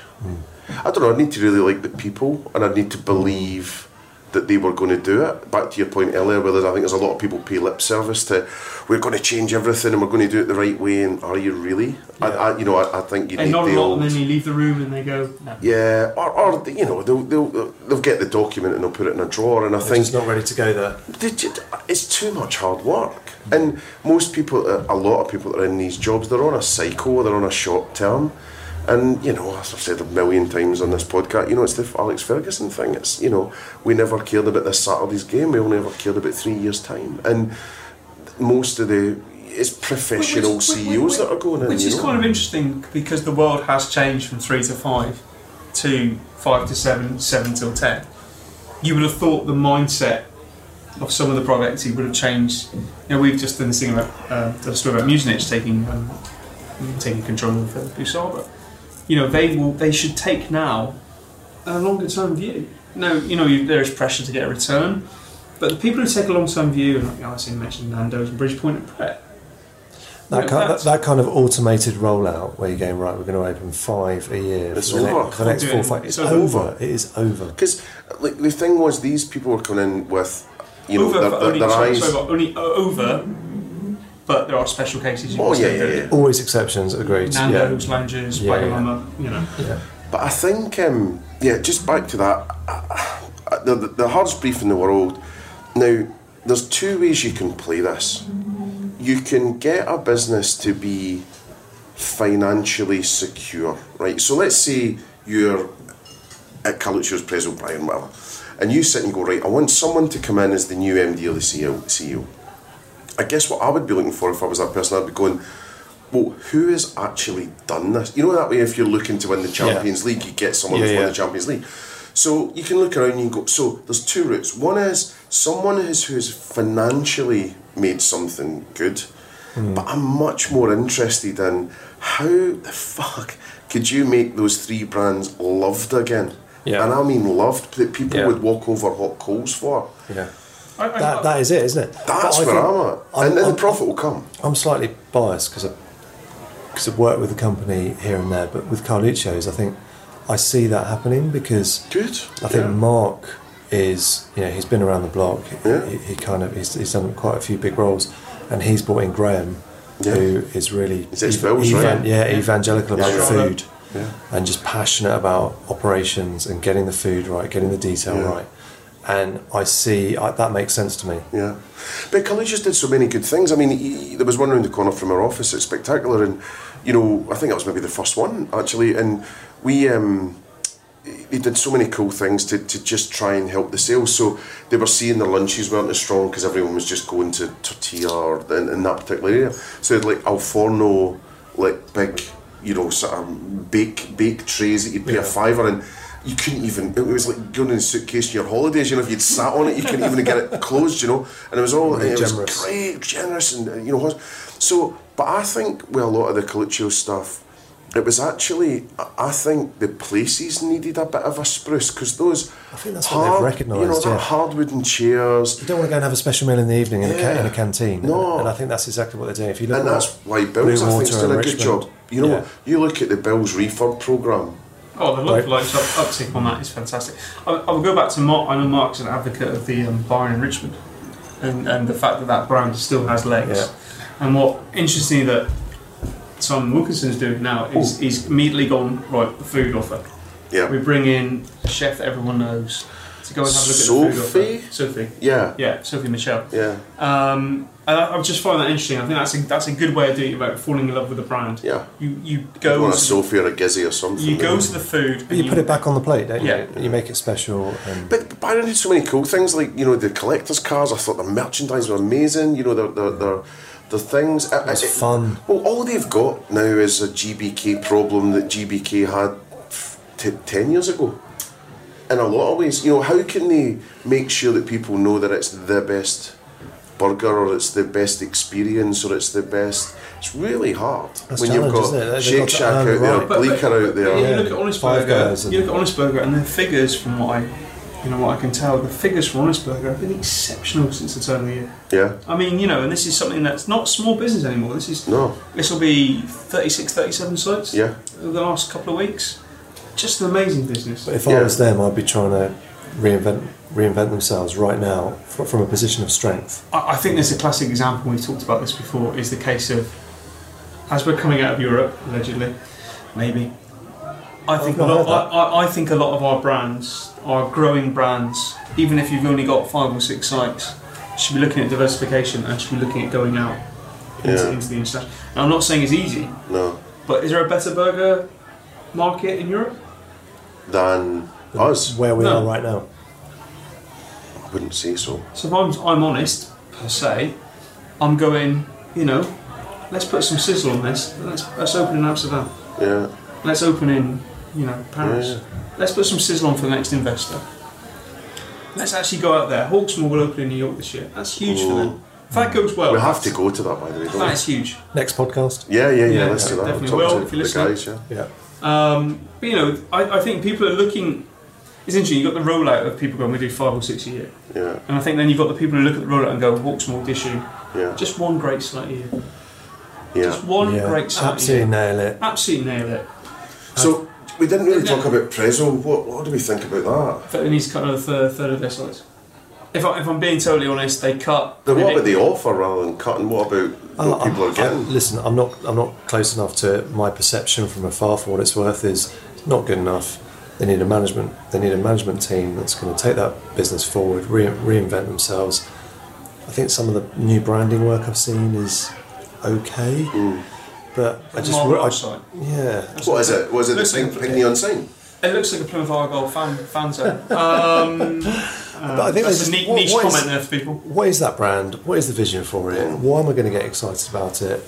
I don't know. I need to really like the people, and I need to believe that they were going to do it. Back to your point earlier, where there's- I think there's a lot of people pay lip service to, we're going to change everything and we're going to do it the right way. And are you really? I, I, you know, I, I think you They need nod the a lot old. and then you leave the room and they go. No. Yeah, or, or you know, they'll, they'll they'll get the document and they'll put it in a drawer. And I They're think just not ready to go there. they ju- it's too much hard work. And most people, uh, a lot of people that are in these jobs, they're on a cycle, they're on a short term. And, you know, as I've said a million times on this podcast, you know, it's the Alex Ferguson thing. It's, you know, we never cared about this Saturday's game, we only ever cared about three years' time. And most of the, it's professional Which- which- CEOs which- that are going in. Which is know? kind of interesting because the world has changed from three to five to five to seven, seven till ten. You would have thought the mindset of some of the private equity would have changed. You know, we've just done this thing about uh, the story about Muzinich taking um, taking control of uh, Busaba. You know, they will. They should take now a longer term view. No, you know, you, there is pressure to get a return, but the people who take a long term view, and you know, I see mentioned Nando's and Bridgepoint and Pret. That, Yeah, kind, that, that kind of automated rollout where you're going right, we're going to open five a year It's for the, over. next, for the next Can't four or five. It's It's over. over. It is over. Because like the thing was, these people were coming in with, you know, over their, for their, only, eyes. sorry, only uh, over but there are special cases. You Oh, yeah, yeah, yeah. Always exceptions, agreed. Nando's, Loungers, Yeah, yeah. Wagamama, you know. Yeah. But I think, um, yeah, just back to that, uh, the, the, the hardest brief in the world. Now, there's two ways you can play this. You can get a business to be financially secure, right? So let's say you're at Carluccio's Prezzo Byron, whatever, and you sit and go, right, I want someone to come in as the new MD or the CEO. CEO. I guess what I would be looking for if I was that person, I'd be going, well, who has actually done this? You know that way if you're looking to win the Champions League, you get someone Yeah, who's won yeah. the Champions League. So you can look around and you go, so there's two routes. One is someone who's, who's financially made something good, Hmm. but I'm much more interested in how the fuck could you make those three brands loved again? Yeah. And I mean loved, that people Yeah. would walk over hot coals for. Yeah. I, I, That, that is it, isn't it? That's But I where think- I'm at. I'm- and then I'm- the profit will come. I'm slightly biased because I, because I've worked with the company here and there, but with Carluccio's, I think I see that happening because Good. I think Yeah. Mark is, you know, he's been around the block. Yeah. He, he kind of, he's, he's done quite a few big roles, and he's brought in Graham, Yeah. who is really He's ex-Bills, right? yeah, evangelical about Yeah. food, Yeah. and just passionate about operations and getting the food right, getting the detail Yeah. right. And I see I, that makes sense to me. Yeah, but Cully just did so many good things. I mean, he, there was one around the corner from our office. It's spectacular, and you know, I think that was maybe the first one actually. And we, um, he did so many cool things to, to just try and help the sales. So they were seeing the lunches weren't as strong because everyone was just going to tortilla or in, in that particular area. So they like al forno, like big, you know, sort of bake bake trays that you'd pay a fiver in. You couldn't even. It was like going in a suitcase in your holidays. You know, if you'd sat on it, you couldn't even get it closed. You know, and it was all. Really it was great, generous, and you know. So, but I think with a lot of the Carluccio stuff, it was actually. I- think the places needed a bit of a spruce because those. I think that's what they've recognised, You know, yeah. hard wooden chairs. You don't want to go and have a special meal in the evening in, a, in a canteen. No. And I think that's exactly what they're doing. If you look And at that's why Bill's, I think, Water has done a and good job. You know, Yeah. you look at the Bill's refurb programme. Oh, the Right. like, like up, uptick on that is fantastic. I, I will go back to Mark. I know Mark's an advocate of the um, bar in Richmond, and, and the fact that that brand still has legs. Yeah. And what interesting that Simon Wilkinson's doing now is he's immediately gone right the food offer. Yeah. We bring in a chef that everyone knows to go and have a look at the food Sophie? offer. Sophie. Yeah. Yeah, Sophie Michell. Yeah. Um, and I, I just find that interesting. I think that's a, that's a good way of doing it about falling in love with the brand. Yeah. You you You go want a to Sophie or a Gizzi or something. the, you go to the food. But you put it back on the plate, don't you? Yeah. You make it special. And But, but Byron did so many cool things, like you know the collectors' cars. I thought the merchandise were amazing. You know the the the, the things. I- It's I- fun. Well, all they've got now is a GBK problem that GBK had t- ten years ago. In a lot of ways, you know, how can they make sure that people know that it's the best burger or it's the best experience or it's the best? It's really hard That's when you've got isn't it? They've Shake got to Shack out there, right. But- Bleecker but- out there. You look at Honest Five Burger. Guys and- You look at Honest Burger, and the figures from what I, you know, what I can tell, the figures for Honest Burger have been exceptional since the turn of the year. Yeah, I mean, you know, and this is something that's not small business anymore. This is no, this will be 36, 37 sites. yeah. Over the last couple of weeks, just an amazing business. But if Yeah. I was them, I'd be trying to reinvent reinvent themselves right now from a position of strength. I I think there's a classic example. We've talked about this before. Is the case of as we're coming out of Europe, allegedly, maybe. I think a lot. I, I, I think a lot of our brands, our growing brands, even if you've only got five or six sites, should be looking at diversification and should be looking at going out into, Yeah. into the international. And I'm not saying it's easy, No, but is there a better burger market in Europe? Than us. Where we No. are right now. I wouldn't say so. So if I'm, I'm honest, per se, I'm going, you know, let's put some sizzle on this. Let's, let's open in Amsterdam. Yeah, Let's open in, you know, Paris. Yeah. Let's put some sizzle on for the next investor. Let's actually go out there. Hawksmoor will open in New York this year. That's huge for them. If that mm. goes well, we have to go to that by the way. That's huge. Next podcast. Yeah, yeah, yeah. Yeah, let's do that. definitely. Talk Well, to if you're the listening. guys, yeah. Yeah. Um, but you know, I, I think people are looking. It's interesting. You've got the rollout of people going, we do five or six a year, Yeah, and I think then you've got the people who look at the rollout and go, Hawksmoor issue. yeah, Just one great site a year. yeah. Just one yeah. great site. Absolutely year. nail it. Absolutely nail it. So we didn't really Yeah. talk about Prezzo. What, what do we think about that? I think it needs to cut another third, third of their sites. If, I, if I'm being totally honest, they cut. But what they- about the offer rather than cutting? What about what I- people are I- getting? listen, I'm not. I'm not close enough to it. My perception from afar, for what it's worth, is not good enough. They need a management. They need a management team that's going to take that business forward, re- reinvent themselves. I think some of the new branding work I've seen is okay, but I just Marble I, outside. yeah. What is it? Was it the Looks pink like- pig neon sign? It looks like a Plymouth Argyle fan fan zone. Um, Um, but I think that's there's a neat, what- niche what is- comment there for people. What is that brand? What is the vision for it? Mm. Why am I going to get excited about it?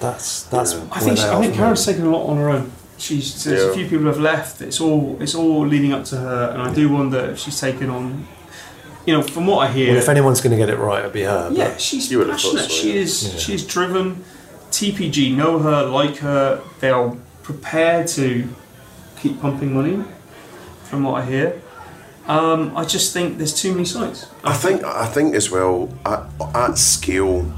That's that's. Yeah. I think she, I think. Karen's taken a lot on her own. She's there's Yeah. a few people have left. It's all it's all leading up to her, and I do wonder if she's taken on. You know, from what I hear, Well, if anyone's going to get it right, it'd be her. but- Yeah, she's You would have thought passionate. so, she yeah. is. Yeah. She's driven. TPG know her, like her. They'll prepare to keep pumping money. From what I hear, um, I just think there's too many sites. I think I think as well at, at scale,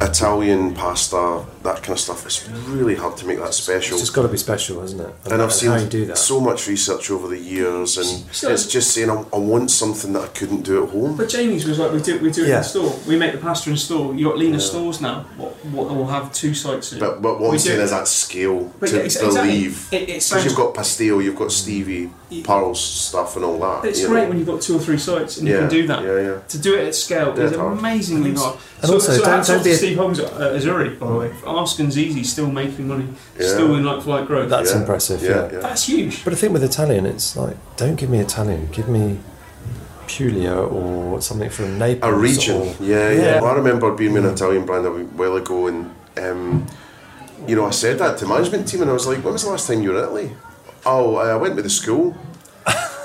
Italian pasta, that kind of stuff. It's really hard to make that special. It's got to be special, isn't it? and I've seen how you do that. so much research over the years, and So- it's just saying I, I want something that I couldn't do at home. But Jamie's was like we do we do it Yeah. in store. We make the pasta in store. You got Lina Stores now. What what will have two sites in. But, but what We I'm saying is at scale But to yeah, ex- exactly. believe. It- it Because sounds- you've got Pastel, you've got Stevie, Parle's stuff, and all that. But it's great know. when you've got two or three sites and you can do that. yeah, yeah. To do it at scale is Dead hard. amazingly hard. And so, also, so don't- don't be to a- Steve Holmes at Azzurri, by the way. Mm. Ask and Zizzi still making money, Yeah. still in like for like growth. That's Yeah, impressive. yeah, Yeah, yeah. That's huge. But I think with Italian, it's like don't give me Italian, give me Puglia or something from Naples. A region, or- yeah, yeah. Well, I remember being with an Italian brand a while ago, and um, you know, I said that to management team, and I was like, "When was the last time you were in Italy?" Oh, I went with the school.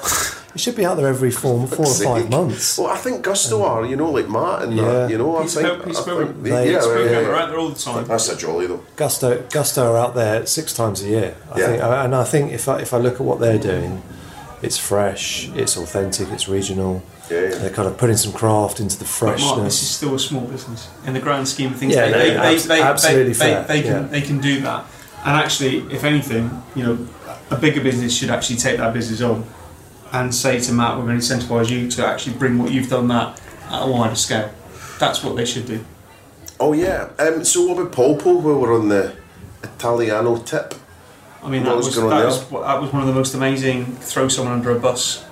It should be out there every four, four or five months. Well, I think Gusto are, you know, like Matt and Yeah. that, you know. I Pete's think, Spoke- I think they, They- yeah, Pete's yeah, Spoken, yeah, they're out there all the time. That's a jolly though. Gusto, Gusto are out there six times a year. I Yeah. think, and I think if I, if I look at what they're doing, it's fresh, it's authentic, it's regional. Yeah, yeah. They're kind of putting some craft into the But Mark, this is still a small business in the grand scheme of things. Yeah, they, no, they, they, they, absolutely they, fair, They, they can yeah. they can do that. And actually, if anything, you know, a bigger business should actually take that business on and say to Matt, "We're going to incentivise you to actually bring what you've done that at a wider scale." That's what they should do. Oh yeah. Um, so what about Polpo? Where we're on the Italiano tip. I mean, What that was was, going on that, there? was that was one of the most amazing throw someone under a bus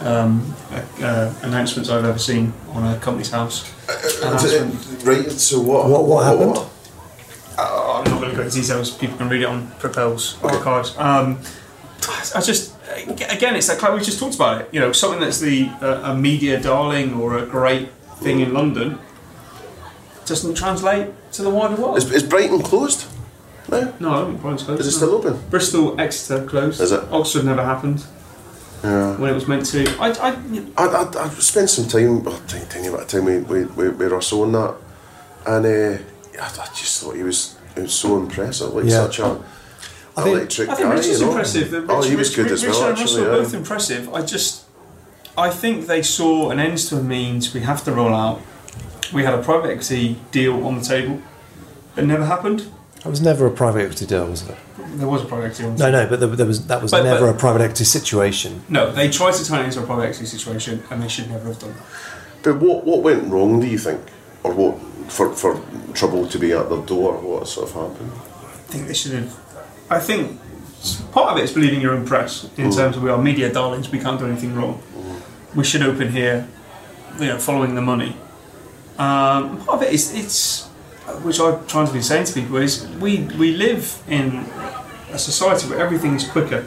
um, uh, uh, announcements I've ever seen on a Companies House. Announcement. Right. So what? What- what happened? Oh, I'm not going to go into details. People can read it on Propel's archives. Um, I just, again, it's that like we just talked about it. You know, something that's the uh, a media darling or a great thing in London doesn't translate to the wider world. Is, is Brighton closed? No. no, I don't think Brighton's closed. Is it no. still open? Bristol, Exeter closed. Is it? Oxford never happened Yeah. when it was meant to. I, I, I, I, I spent some time, well, tiny, tiny bit of time with, with, with, with Russell on that, and uh, I, I just thought he was, he was so impressive, like Yeah. such a I oh, think- electric I think guy. Rich you know? impressive. The oh, he was Rich- good as Richard well. and Russell were yeah. both impressive. I just, I think they saw an ends to a means. We have to roll out. We had a private equity deal on the table. It never happened. That was never a private equity deal, was it? There was a private equity on No, no, but there, there was that was But- never but- a private equity situation. No, they tried to turn it into a private equity situation, and they should never have done that. But what what went wrong? Do you think, or what for for trouble to be at the door? What sort of happened? I think they should have. I think part of it is believing your own press in mm. terms of we are media darlings. We can't do anything wrong. We should open here, you know, following the money. Um, part of it is it's, which I'm trying to be saying to people is we we live in a society where everything is quicker.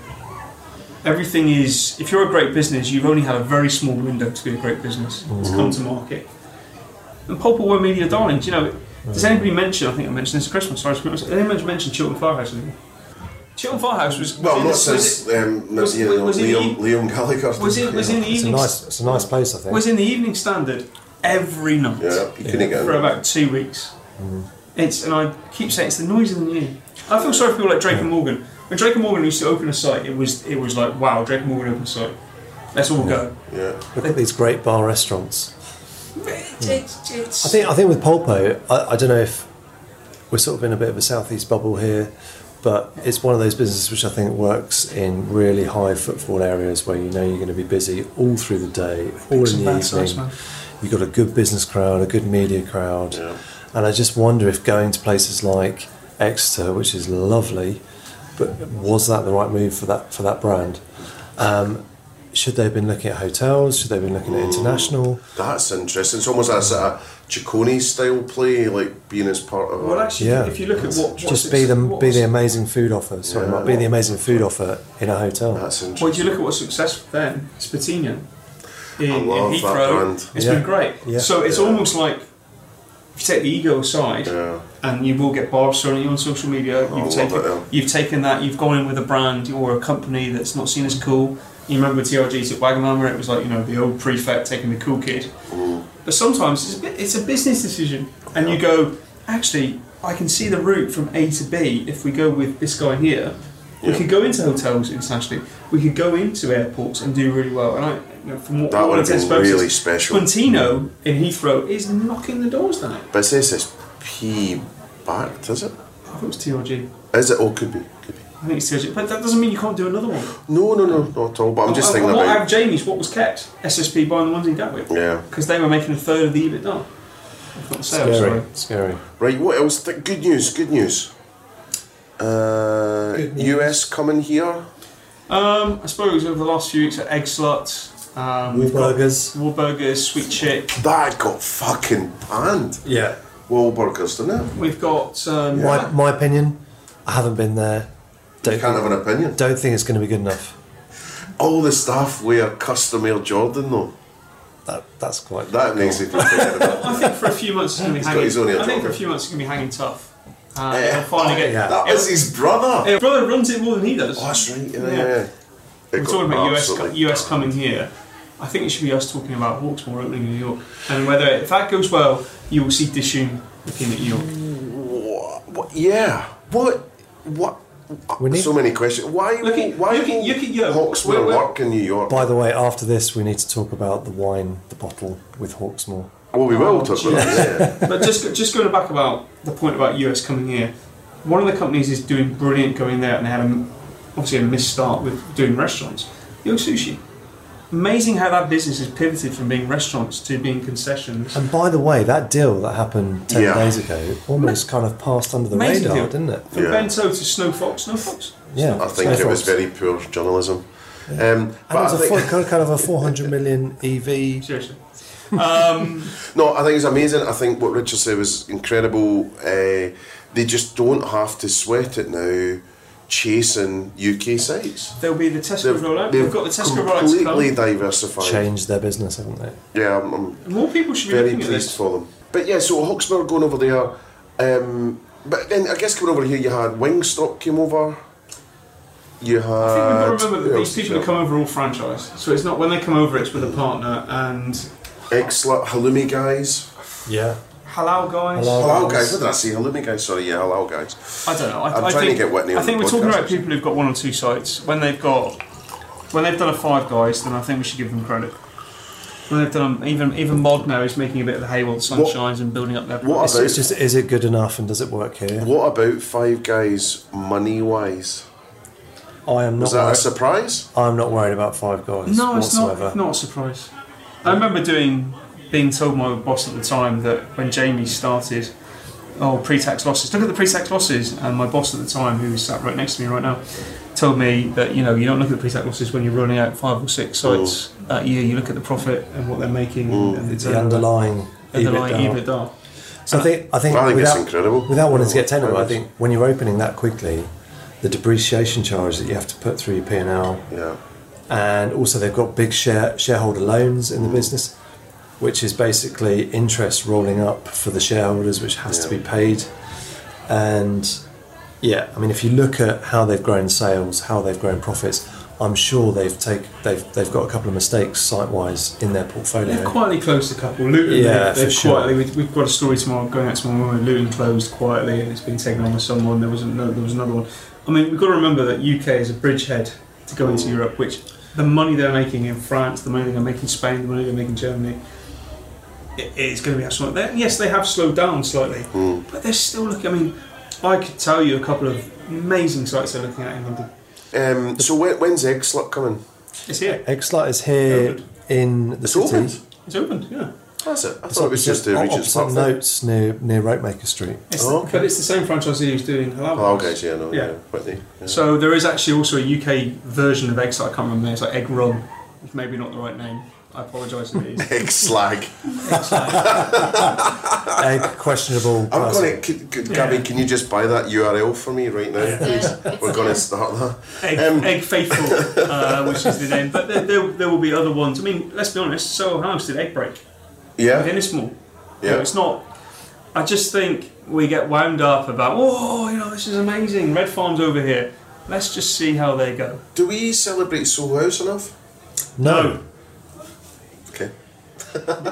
Everything is. If you're a great business, you've only had a very small window to be a great business to come mm-hmm. to market. And Polpo were media darlings. You know, does mm. anybody mention? I think I mentioned this at Christmas. Sorry, did anyone mention Chiltern Firehouse? Anymore? Chiltern Firehouse was. Well, not since was it- um, was- you know, was Liam, the- Liam Gallagher. was it was in the It's a evening nice, it's a nice place, I think. was in the Evening Standard every night Yeah, you couldn't get for in. about two weeks. It's and I keep saying it's the noise of the new. I feel sorry for people like Drake and Morgan. When Drake and Morgan used to open a site, it was it was like wow, Drake and Morgan opened a site. Let's all go. Yeah. Look at these great bar restaurants. It's, it's, it's, I think I think with Polpo, I, I don't know if we're sort of in a bit of a southeast bubble here, but it's one of those businesses which I think works in really high footfall areas where you know you're going to be busy all through the day, all Peaks in the evening. man. You've got a good business crowd, a good media crowd, and I just wonder if going to places like Exeter, which is lovely, but was that the right move for that for that brand? Um, should they have been looking at hotels? Should they have been looking at international? That's interesting. It's almost as a sort of Ciccone style play, like being as part of. Well, actually, Yeah. if you look at what Just be the what be the amazing food offer. Sorry, Yeah. Mark, be the amazing food offer in a hotel. that's Well, if you look at what's successful then, Spuntino in, I in love that Heathrow, brand. it's Yeah. been great. Yeah. So it's Yeah. almost like if you take the ego aside, Yeah. and you will get barbs thrown at you on social media. You've love taken it, yeah. you've taken that, you've gone in with a brand or a company that's not seen as cool. You remember with TRGs at Wagamama, it was like you know the old prefect taking the cool kid. Mm. But sometimes it's a, bit, it's a business decision, and you go, actually, I can see the route from A to B if we go with this guy here. We Yeah. could go into hotels internationally. We could go into airports and do really well. And I, you know, from what That would have intents been and purposes, really special. Spuntino in Heathrow is knocking the doors down. But it says it's P backed, is it? I thought it was TRG. Is it? Oh, could be. Could be. I think it's TRG, but that doesn't mean you can't do another one. No, no, no, not at all. But I'm just And- thinking and what about. out of Jamie's, what was kept? SSP buying the ones in Gatwick. Yeah. Because they were making a third of the EBITDA. If not sales, Scary, sorry. scary. Right, what else? Th- good news, good news. Uh, Good news. US coming here. Um, I suppose over the last few weeks at Eggslut, um, we've Wahlburgers. Wahlburgers, Sweet Chick. That got fucking panned. Yeah. Wahlburgers, didn't it? We've got um, My, my opinion, I haven't been there. Don't You can't think, have an opinion. don't think it's going to be good enough. All the staff wear custom Air Jordan though. That, that's quite. That makes me feel better. I think for a few months it's going to be hanging. his own I think for a few months it's going to be hanging tough. Uh, they'll finally get. yeah. That was his brother. His brother runs it more than he does. Oh, that's right. Yeah, Yeah. yeah. It We're talking about US, US coming here. I think it should be us talking about Hawksmoor opening in New York, and whether if that goes well, you will see Dishoom looking at New York. What, what, yeah. What? What? We need- so many questions. Why? Look will- at- why look at- will look at- yo, Hawksmoor we're- we're- work in New York? By the way, after this, we need to talk about the wine, the bottle with Hawksmoor. well, we will Oh, talk about that. Yeah. But just just going back about the point about US coming here, one of the companies is doing brilliant going there, and they had a, obviously a misstart with doing restaurants. Yo Sushi, amazing how that business has pivoted from being restaurants to being concessions. And by the way, that deal that happened 10 Yeah. days ago almost kind of passed under the Amazing radar, deal. didn't it? From Yeah. bento to Snow Fox, Snow Fox. Yeah. I think it was very poor journalism. Um, And it was I a think- four, kind of a 400 million EV. Seriously. Um, No, I think it's amazing. I think what Richard said was incredible. Uh, they just don't have to sweat it now, chasing UK sites. there'll be the Tesco They've, rollout. they've We've got the Tesco rollout to completely diversified. Changed their business, haven't they? Yeah, I'm, I'm More people should be very looking at pleased this. for them. But yeah, so Hawksmoor going over there. Um, but then I guess coming over here, you had Wingstop came over. You had. I think we've got to remember that these people did that come over all franchise. So it's not when they come over, it's with a partner and you have? Excellent halloumi guys. Yeah. Halal guys. Hello, Halal guys. What did I say? Halloumi guys. Sorry, yeah, hello, guys. I don't know. I, I'm I trying to think, get Whitney I on think the we're talking about people who've got one or two sites. When they've got, when they've done a five guys, then I think we should give them credit. When they've done even even Mod now is making a bit of the hay while the sun What- shines and building up their. what It's, about- it's just, is it good enough and does it work here? What about Five Guys money wise? I am not. Was that a surprise? I'm not worried about Five Guys No, it's whatsoever. not. Not a surprise. I remember doing, being told by my boss at the time that when Jamie started, oh pre-tax losses. Look at the pre-tax losses, and my boss at the time, who sat right next to me right now, told me that you know you don't look at the pre-tax losses when you're running out five or six sites that year. You look at the profit and what they're making and It's the the underlying underlying EBITDA. EBITDA. So I think I think, I think it's without, incredible. without wanting to get technical, I think when you're opening that quickly, the depreciation charge that you have to put through your P and L, Yeah. and also they've got big share shareholder loans in the mm. business, which is basically interest rolling up for the shareholders, which has to be paid. And yeah, I mean, if you look at how they've grown sales, how they've grown profits, I'm sure they've take they've they've got a couple of mistakes site wise in their portfolio. They've quietly closed a couple. Luton, Yeah, they've, they've for sure. quietly. we- We've got a story tomorrow going out tomorrow morning. Luton closed quietly, and it's been taken on by someone. There was no, there was another one. I mean, we've got to remember that UK is a bridgehead to go into Europe, which the money they're making in France, the money they're making in Spain, the money they're making in Germany, it, it's going to be absolutely. Yes, they have slowed down slightly, but they're still looking. I mean, I could tell you a couple of amazing sites they're looking at in London. Um, so when, when's Eggslut coming? It's here. Eggslut is here Opened. in the It's city. opened. It's opened, yeah. That's it. I It's thought it was just the Regent's opposite Park notes near near Ropemaker Street. It's Oh, okay. But it's the same franchisee who's doing Halal. Oh, House. okay, yeah, no, yeah, Yeah. Whitney. Yeah. So there is actually also a UK version of egg site. I can't remember. It's like egg rum. It's maybe not the right name. I apologise if it is. Egg slag. Egg questionable. I'm going to, Gabby, can you just buy that URL for me right now, please? We're going to start that. Egg, Um, egg faithful, uh, which is the name. But there, there, there will be other ones. I mean, let's be honest. Soho House did egg break. Yeah, With Ennismore. Yeah. You know, it's not. I just think we get wound up about, oh, you know, this is amazing. Red Farm's over here. Let's just see how they go. Do we celebrate Soho House enough? No. Okay.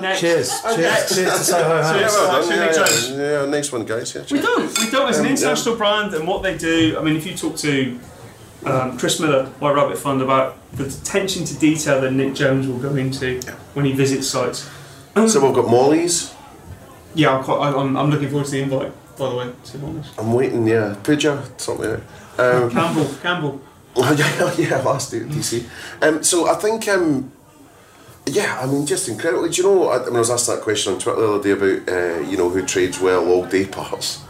Next. Cheers. Cheers. Cheers to Soho House. Cheers. well done. Actually, Yeah, next yeah, yeah, nice one, guys. Yeah, We don't. We don't. As an Um, international brand and what they do. I mean, if you talk to um, Chris Miller, White Rabbit Fund, about the attention to detail that Nick Jones will go into when he visits sites. So we've got Mollie's. Yeah, I'm, quite, I'm, I'm looking forward to the invite. By the way, to be honest. I'm waiting, yeah. Puja, something out. Um, Campbell, Campbell. Oh, yeah, yeah, last day at DC. Um, so I think, um, yeah, I mean, just incredible. Do you know, I, when I was asked that question on Twitter the other day about, uh, you know, who trades well all day parts.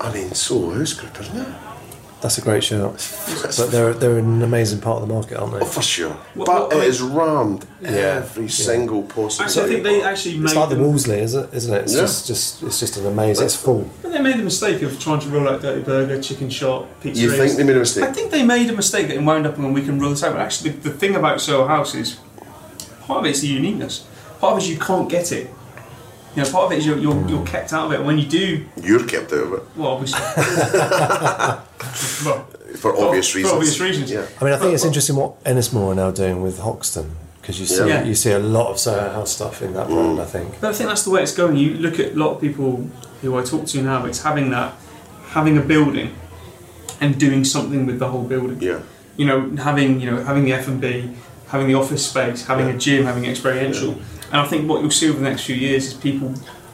I mean, so House Group, isn't it? That's a great shout. But they're they're an amazing part of the market, aren't they? Oh, they? for sure. What- but what- I it mean- is rammed Yeah, every yeah. single possible. Actually, I think they actually made It's like the them- Wolseley, is it? Isn't it? It's Yeah. just just it's just an amazing. It's full. But they made the mistake of trying to roll out Dirty Burger, Chicken Shop, Pizza. You think they made a mistake? I think they made a mistake and wound up and we can roll this out. But actually, the, the thing about Soho House is part of it's the uniqueness. Part of it is you can't get it. You know, part of it is you're, you're, you're kept out of it. And when you do, You're kept out of it well, obviously. well, for obvious for reasons. For obvious reasons. Yeah. I mean, I think it's interesting what Ennismore are now doing with Hoxton because you see Yeah. you see a lot of Soho House stuff in that brand. I think. But I think that's the way it's going. You look at a lot of people who I talk to now. It's having that, having a building, and doing something with the whole building. Yeah. You know, having you know having the F and B, having the office space, having a gym, having experiential. And I think what you'll see over the next few years is people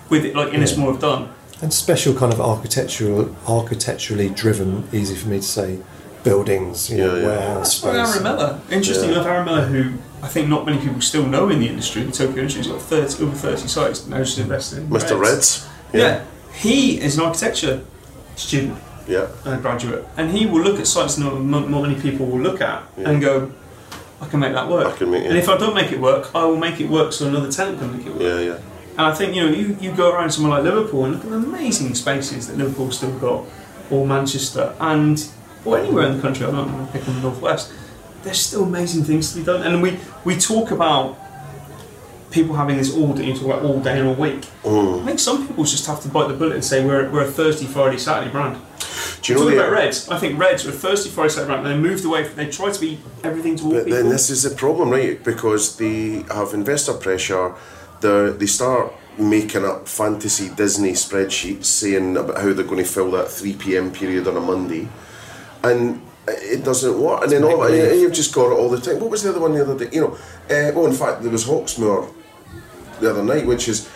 with it, like Ennismore have done. And special kind of architectural, architecturally driven, easy for me to say, buildings, you know, Yeah, yeah. Warehouse like space. Aaron Mellor. Interesting Yeah. enough, Aaron Mellor, who I think not many people still know in the industry, the Tokyo industry, has got 30, over 30 sites now just invested in. Mr. Reds. Yeah. He is an architecture student. Yeah. and a graduate, and he will look at sites that not, not many people will look at Yeah. and go, I can make that work. I can make it. And if I don't make it work, I will make it work so another tenant can make it work. Yeah, yeah. And I think you know, you, you go around somewhere like Liverpool and look at the amazing spaces that Liverpool's still got, or Manchester, and or anywhere in the country. I don't know, pick on the northwest. There's still amazing things to be done, and we we talk about people having this all day, you talk about all day and all week. Mm. I think some people just have to bite the bullet and say we're, we're a Thursday, Friday, Saturday brand. Do you know Talking about Reds, I think Reds were a Thursday, Friday, Saturday brand, and they moved away. From, they tried to be everything to all But people. then this is the problem, right? Because they have investor pressure. They they start making up fantasy Disney spreadsheets saying about how they're going to fill that three pm period on a Monday, and it doesn't work. And then all, and you've just got it all the time. What was the other one the other day? You know, uh, well, in fact, there was Hawksmoor the other night, which is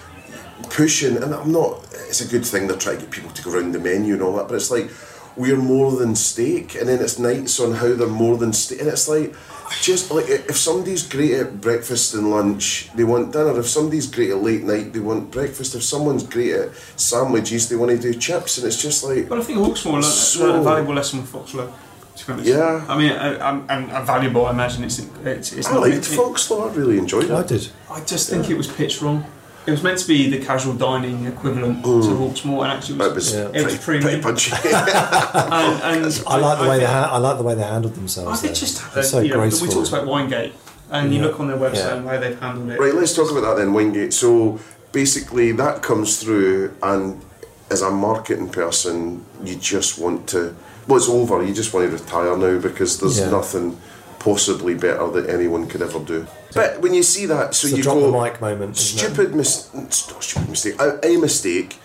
pushing, and I'm not. It's a good thing they're trying to get people to go around the menu and all that, but it's like we're more than steak, and then it's nights on how they're more than steak, and it's like just like if somebody's great at breakfast and lunch, they want dinner. If somebody's great at late night, they want breakfast. If someone's great at sandwiches, they want to do chips, and it's just like But I think Hawksmoor learned, So- a valuable lesson with Foxlow. To be honest. Yeah. I mean, I, I'm, I'm, I'm valuable. I imagine it's it's, it's I not. liked it- Foxlow. I really enjoyed it. I did. I just think it was pitched wrong. It was meant to be the casual dining equivalent to mm. Hawksmoor, and actually It it was was, Yeah. it was pretty, premium. pretty punchy. and, um, and I like the way they ha- I like the way they handled I themselves. think there. just had They're so you know, graceful. we talked about Winegate, and you look on their website Yeah. and how they've handled it. Right, let's talk about that then, Winegate. So basically, that comes through, and as a marketing person, you just want to. Well, it's over. You just want to retire now because there's Yeah. nothing possibly better that anyone could ever do. But when you see that, so you drop go the mic moment. stupid mis- it's not a stupid mistake, a, a mistake,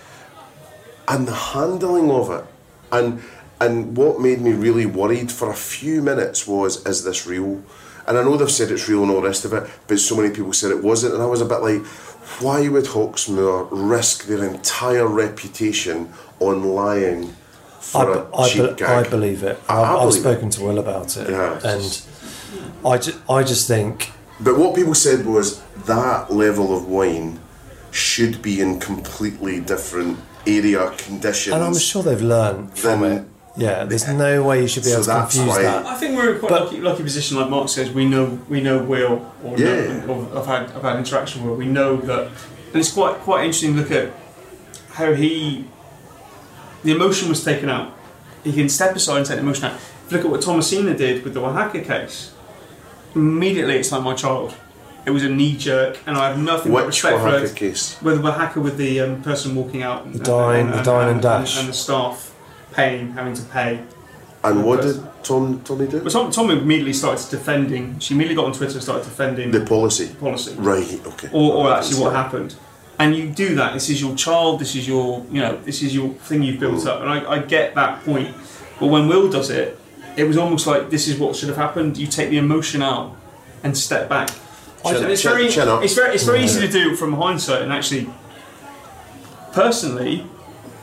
and the handling of it, and and what made me really worried for a few minutes was, is this real? And I know they've said it's real and all the rest of it, but so many people said it wasn't, and I was a bit like, why would Hawksmoor risk their entire reputation on lying I, a I, cheap be- gag. I believe it. I- I've, I I've believe it. spoken to Will about it, Yeah, and I, ju- I just think But what people said was that level of wine should be in completely different area conditions. And I'm sure they've learned from it. Yeah, there's no way you should be So able to confuse why- that. I think we're in quite But- a lucky, lucky position, like Mark says. We know we know Will, or, Yeah. know, or I've had I've had interaction with. Will. We know that, and it's quite quite interesting to look at how he the emotion was taken out. He can step aside and take the emotion out. If you look at what Thomasina did with the Wahaca case, immediately it's like my child. It was a knee jerk, and I have nothing but Which respect for Wahaca it. case? With Wahaca, with the um, person walking out, and, The dine- the dine and dash. and the staff paying, having to pay. And what did Tom Tommy do? But Tom, Tom immediately started defending. She immediately got on Twitter and started defending The policy. policy, Right, okay. or, or actually what happened. And you do that. This is your child. This is your, you know, this is your thing you've built mm. up. And I, I get that point. But when Will does it, it was almost like this is what should have happened. You take the emotion out and step back. Chin- it's chin- very, chin it's very, it's very mm. easy to do from hindsight. And actually, personally,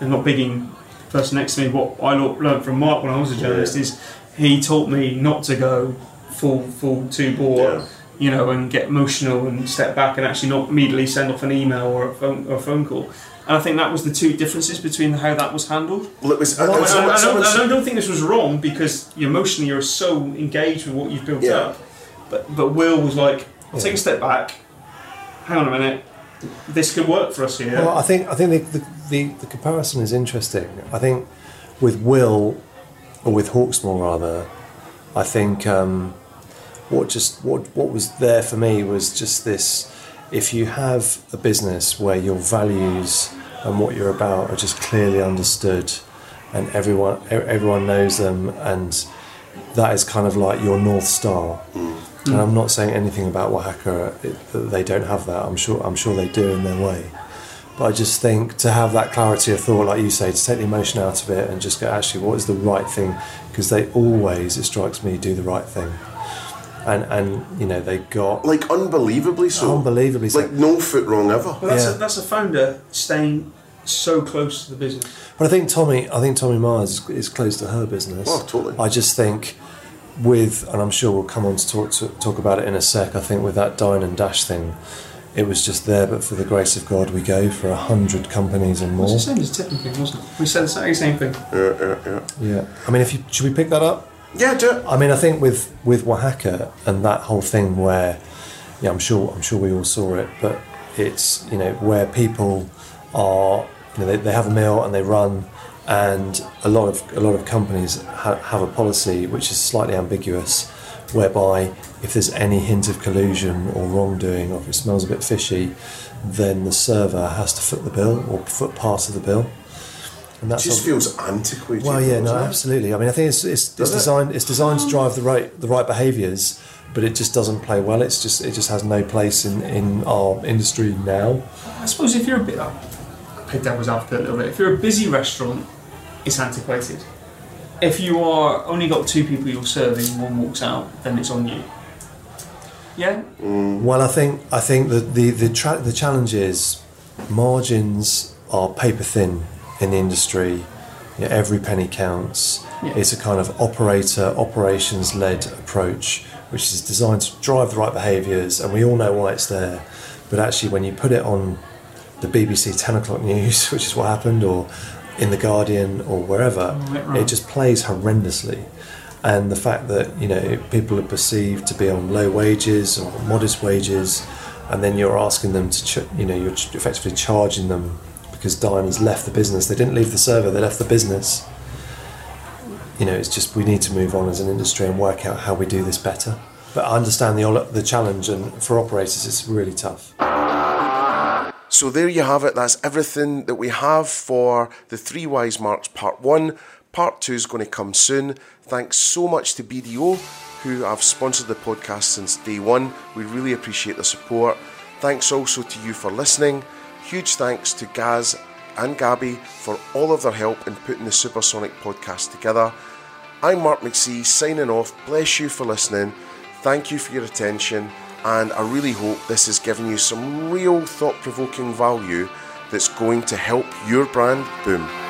and not bigging the person next to me, what I learned from Mark when I was a journalist Yeah. is he taught me not to go full full two bore, Yeah. You know, and get emotional and step back and actually not immediately send off an email or a phone or a phone call. And I think that was the two differences between how that was handled. Well, it was. And I, and someone- I don't, someone I don't think this was wrong because emotionally you're so engaged with what you've built Yeah. up. But but Will was like, I'll take a step back. Hang on a minute. This could work for us here. Well, I think I think the, the, the, the comparison is interesting. I think with Will, or with Hawksmoor rather, I think um, what just what what was there for me was just this: if you have a business where your values and what you're about are just clearly understood, and everyone everyone knows them, and that is kind of like your north star. Mm. And I'm not saying anything about Wahaca it, they don't have that. I'm sure I'm sure they do in their way. But I just think to have that clarity of thought, like you say, to take the emotion out of it and just go, actually, what is the right thing? Because they always, it strikes me, do the right thing. And and you know they got like unbelievably so. Unbelievably so. Like no foot wrong ever. Well, that's, Yeah. a, that's a founder staying so close to the business. But I think Tommy, I think Tommy Miers is, is close to her business. Oh, totally. I just think with, and I'm sure we'll come on to talk to talk about it in a sec. I think with that dine and dash thing, it was just there. But for the grace of God, we go for a hundred companies and It more. was the same as tipping thing, wasn't it? We said the exact same thing. Yeah, yeah, yeah. Yeah. I mean, if you should we pick that up? Yeah, do it. I mean, I think with with Wahaca and that whole thing where, yeah, I'm sure I'm sure we all saw it, but it's you know where people are, you know, they, they have a meal and they run, and a lot of a lot of companies ha- have a policy which is slightly ambiguous, whereby if there's any hint of collusion or wrongdoing, or if it smells a bit fishy, then the server has to foot the bill or foot part of the bill. And It just feels antiquated. well, yeah, no, it? absolutely. I mean, I think it's it's, it's Does it? designed it's designed to drive the right the right behaviours, but it just doesn't play well. It's just it just has no place in, in our industry now. I suppose if you're a bit, uh, I'll play devil's advocate a little bit. If you're a busy restaurant, it's antiquated. If you are only got two people you're serving, one walks out, then it's on you. Yeah, mm. Well, I think I think that the the tra- the challenge is margins are paper thin in the industry. You know, every penny counts. Yeah. It's a kind of operator operations led approach, which is designed to drive the right behaviours, and we all know why it's there. But actually, when you put it on the BBC 10 o'clock news, which is what happened, or in the Guardian or wherever, Right, it just plays horrendously. And the fact that you know people are perceived to be on low wages or modest wages, and then you're asking them to, ch- you know, you're ch- effectively charging them because diners left the business. They didn't leave the server; they left the business. You know, it's just we need to move on as an industry and work out how we do this better. But I understand the the challenge, and for operators, it's really tough. So there you have it. That's everything that we have for the Three Wise Marks Part 1. Part 2 is going to come soon. Thanks so much to BDO, who have sponsored the podcast since day one. We really appreciate the support. Thanks also to you for listening. Huge thanks to Gaz and Gabby for all of their help in putting the Supersonic podcast together. I'm Mark McC signing off. Bless you for listening. Thank you for your attention, and I really hope this has given you some real thought provoking value that's going to help your brand boom.